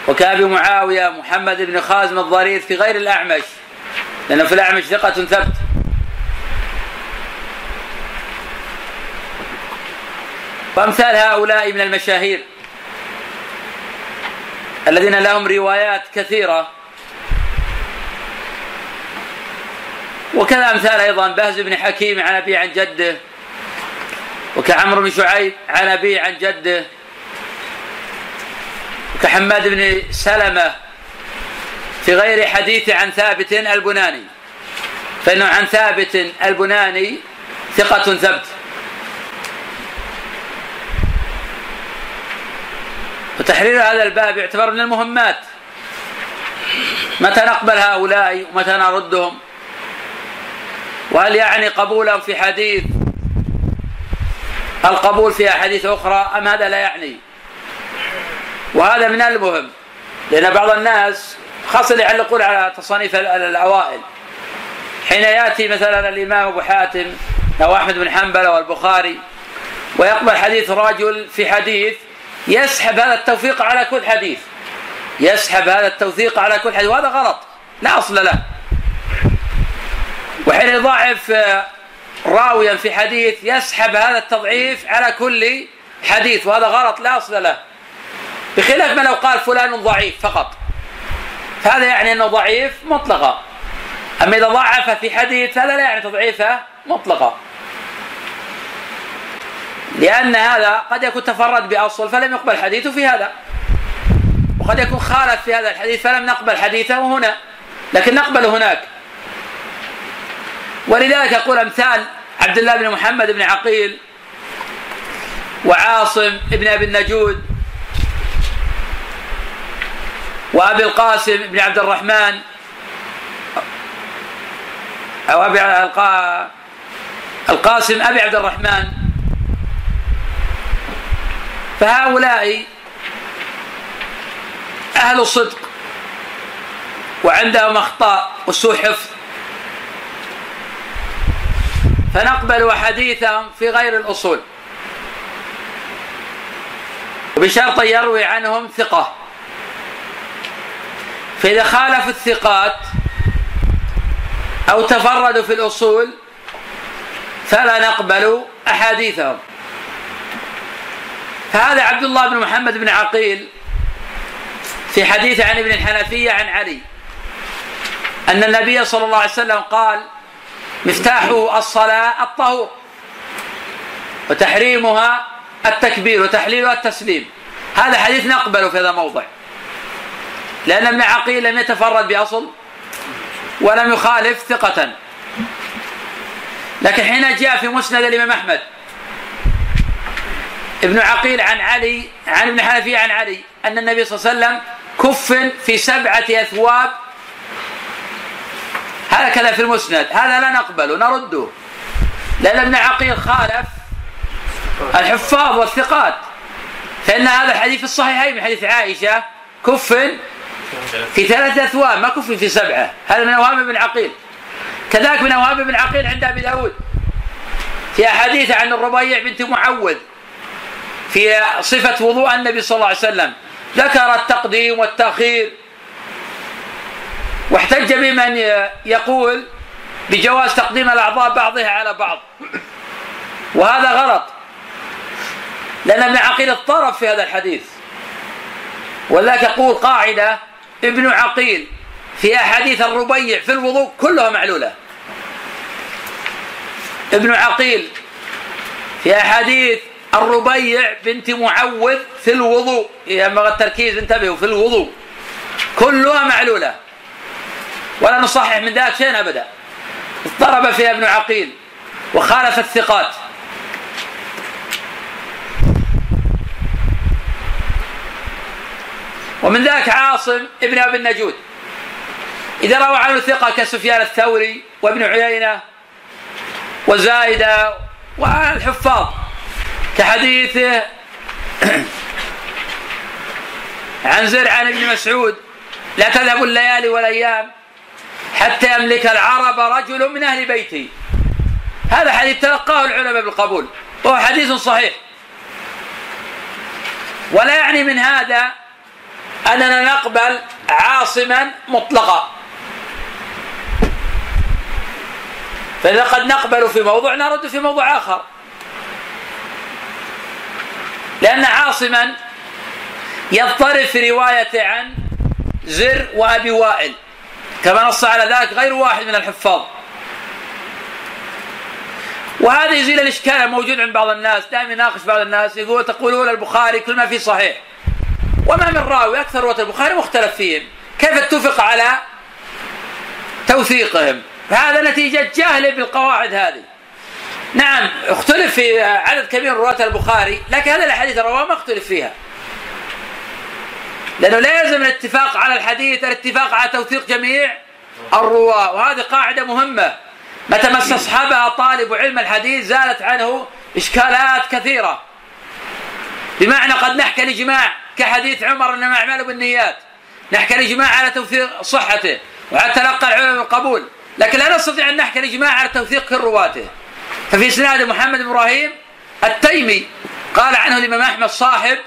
وكأبي معاوية محمد بن خازم الضرير في غير الأعمش لأنه في الأعمش ثقة ثبت. وأمثال هؤلاء من المشاهير الذين لهم روايات كثيرة. وكذا أمثال أيضا بهز بن حكيم عن أبي عن جده وكعمرو بن شعيب عن أبي عن جده. كحماد بن سلمة في غير حديث عن ثابت البناني. فإنه عن ثابت البناني ثقة ثبت. وتحرير هذا الباب يعتبر من المهمات. متى نقبل هؤلاء ومتى نردهم؟ وهل يعني قبولهم في حديث القبول في أحاديث أخرى أم هذا لا يعني؟ وهذا من المهم لأن بعض الناس خاصة اللي يعلقون على تصانيف الأوائل. حين يأتي مثلا الإمام أبو حاتم أو أحمد بن حنبل والبخاري ويقبل حديث رجل في حديث يسحب هذا التوثيق على كل حديث. يسحب هذا التوثيق على كل حديث وهذا غلط لا أصل له. وحين يضاعف راويا في حديث يسحب هذا التضعيف على كل حديث وهذا غلط لا أصل له. بخلاف ما لو قال فلان ضعيف فقط. فهذا يعني إنه ضعيف مطلقا. أما إذا ضعف في حديث هذا لا يعني تضعيفه مطلقا. لأن هذا قد يكون تفرد بأصل فلم يقبل حديثه في هذا. وقد يكون خالف في هذا الحديث فلم نقبل حديثه هنا. لكن نقبل هناك. ولذلك يقول أمثال عبد الله بن محمد بن عقيل وعاصم ابن أبي النجود وأبي القاسم بن عبد الرحمن أو أبي القاسم أبي عبد الرحمن. فهؤلاء أهل الصدق وعندهم أخطاء وسوء حفظ. فنقبل حديثهم في غير الأصول. وبشرط يروي عنهم ثقة. فإذا خالفوا الثقات أو تفردوا في الأصول فلا نقبل أحاديثهم. فهذا عبد الله بن محمد بن عقيل في حديث عن ابن الحنفية عن علي أن النبي صلى الله عليه وسلم قال مفتاح الصلاة الطهور وتحريمها التكبير وتحليلها التسليم. هذا حديث نقبله في هذا الموضع. لأن ابن عقيل لم يتفرد بأصل ولم يخالف ثقة. لكن حين جاء في مسند الإمام أحمد ابن عقيل عن علي عن ابن حنفية عن علي أن النبي صلى الله عليه وسلم كف في سبعة أثواب. هكذا في المسند هذا لا نقبله نرده. لأن ابن عقيل خالف الحفاظ والثقات. فإن هذا الحديث الصحيحين من حديث عائشة كف في ثلاثة أثواب ما كف في سبعة. هذا من أوهام ابن عقيل. كذلك من أوهام ابن عقيل عند أبي داود. في أحاديث عن الربيع بنت معوذ. في صفة وضوء النبي صلى الله عليه وسلم. ذكر التقديم والتأخير. واحتج بمن يقول بجواز تقديم الأعضاء بعضها على بعض. وهذا غلط. لأن ابن عقيل اضطرب في هذا الحديث. ولذلك يقول قاعدة ابن عقيل في أحاديث الربيع في الوضوء كلها معلولة. ابن عقيل في أحاديث الربيع بنت معوذ في الوضوء. ينبغي التركيز انتبهوا في الوضوء. كلها معلولة. ولا نصحح من ذلك شيء أبدا. اضطرب فيها ابن عقيل وخالف الثقات. ومن ذلك عاصم ابن أبي النجود. إذا روى عنه ثقه كسفيان الثوري وابن عيينة وزايده والحفاظ كحديث عن زرع عن ابن مسعود لا تذهب الليالي والأيام حتى يملك العرب رجل من أهل بيتي هذا حديث تلقاه العلماء بالقبول وهو حديث صحيح. ولا يعني من هذا أننا نقبل عاصما مطلقا. فإذا قد نقبل في موضوع نرد في موضوع آخر. لأن عاصما يضطرب في رواية عن زر وأبي وائل. كما نص على ذلك غير واحد من الحفاظ. وهذا يزيل الإشكال الموجود عند بعض الناس دائما يناقش بعض الناس يقول تقولون البخاري كل ما فيه صحيح. وما من راوي أكثر رواة البخاري مختلف فيهم. كيف اتفق على توثيقهم؟ فهذا نتيجة جهل بالقواعد هذه. نعم اختلف في عدد كبير من رواة البخاري لكن هذه الاحاديث رواه ما اختلف فيها. لأنه لا يلزم الاتفاق على الحديث الاتفاق على توثيق جميع الرواة وهذه قاعدة مهمة. متى مس أصحابها طالب علم الحديث زالت عنه إشكالات كثيرة. بمعنى قد نحكي الاجماع كحديث عمر إنما اعمال بالنيات. نحكي الإجماع على توثيق صحته وعلى تلقى العلم بالقبول. لكن لا نستطيع أن نحكي الإجماع على توثيق رواته. ففي إسناد محمد بن إبراهيم التيمي قال عنه الإمام أحمد صاحب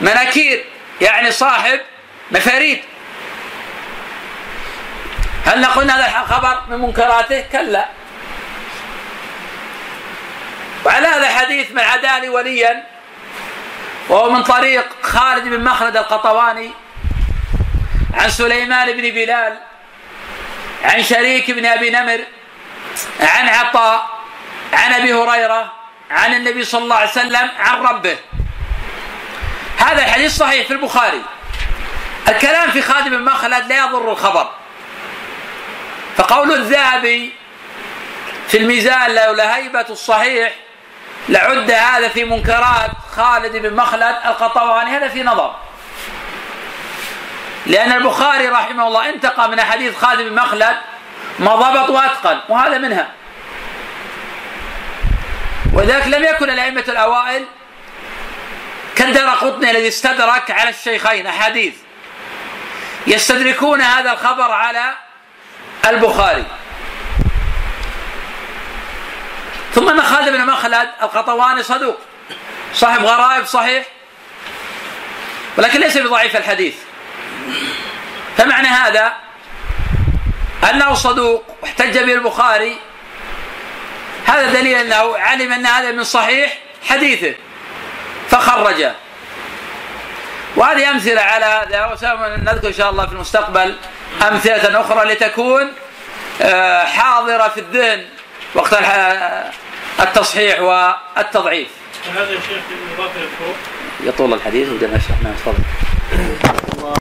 مناكير يعني صاحب مفاريد. هل نقول هذا الخبر من منكراته؟ كلا. وعلى هذا حديث من عداني وليا وهو من طريق خالد بن مخلد القطواني عن سليمان بن بلال عن شريك بن أبي نمر عن عطاء عن أبي هريرة عن النبي صلى الله عليه وسلم عن ربه. هذا الحديث صحيح في البخاري. الكلام في خادم بن مخلد لا يضر الخبر. فقول الذهبي في الميزان لولا هيبة الصحيح لعد هذا في منكرات خالد بن مخلد القطواني هذا في نظر. لأن البخاري رحمه الله انتقى من أحاديث خالد بن مخلد ما ضبط وأتقن وهذا منها. ولذلك لم يكن الأئمة الأوائل كالدار قطني الذي استدرك على الشيخين أحاديث. يستدركون هذا الخبر على البخاري. ثم أن خالد بن مخلد القطواني صدوق. صاحب غرائب صحيح. ولكن ليس بضعيف الحديث. فمعنى هذا أنه صدوق واحتج به البخاري. هذا دليل أنه علم أن هذا من صحيح حديثه. فخرجه وهذه أمثلة على هذا وسنذكر إن شاء الله في المستقبل أمثلة أخرى لتكون آه، حاضرة في الذهن وقت التصحيح والتضعيف. هذا يا شيخ يطول الحديث بدنا نشرح نعم تفضل.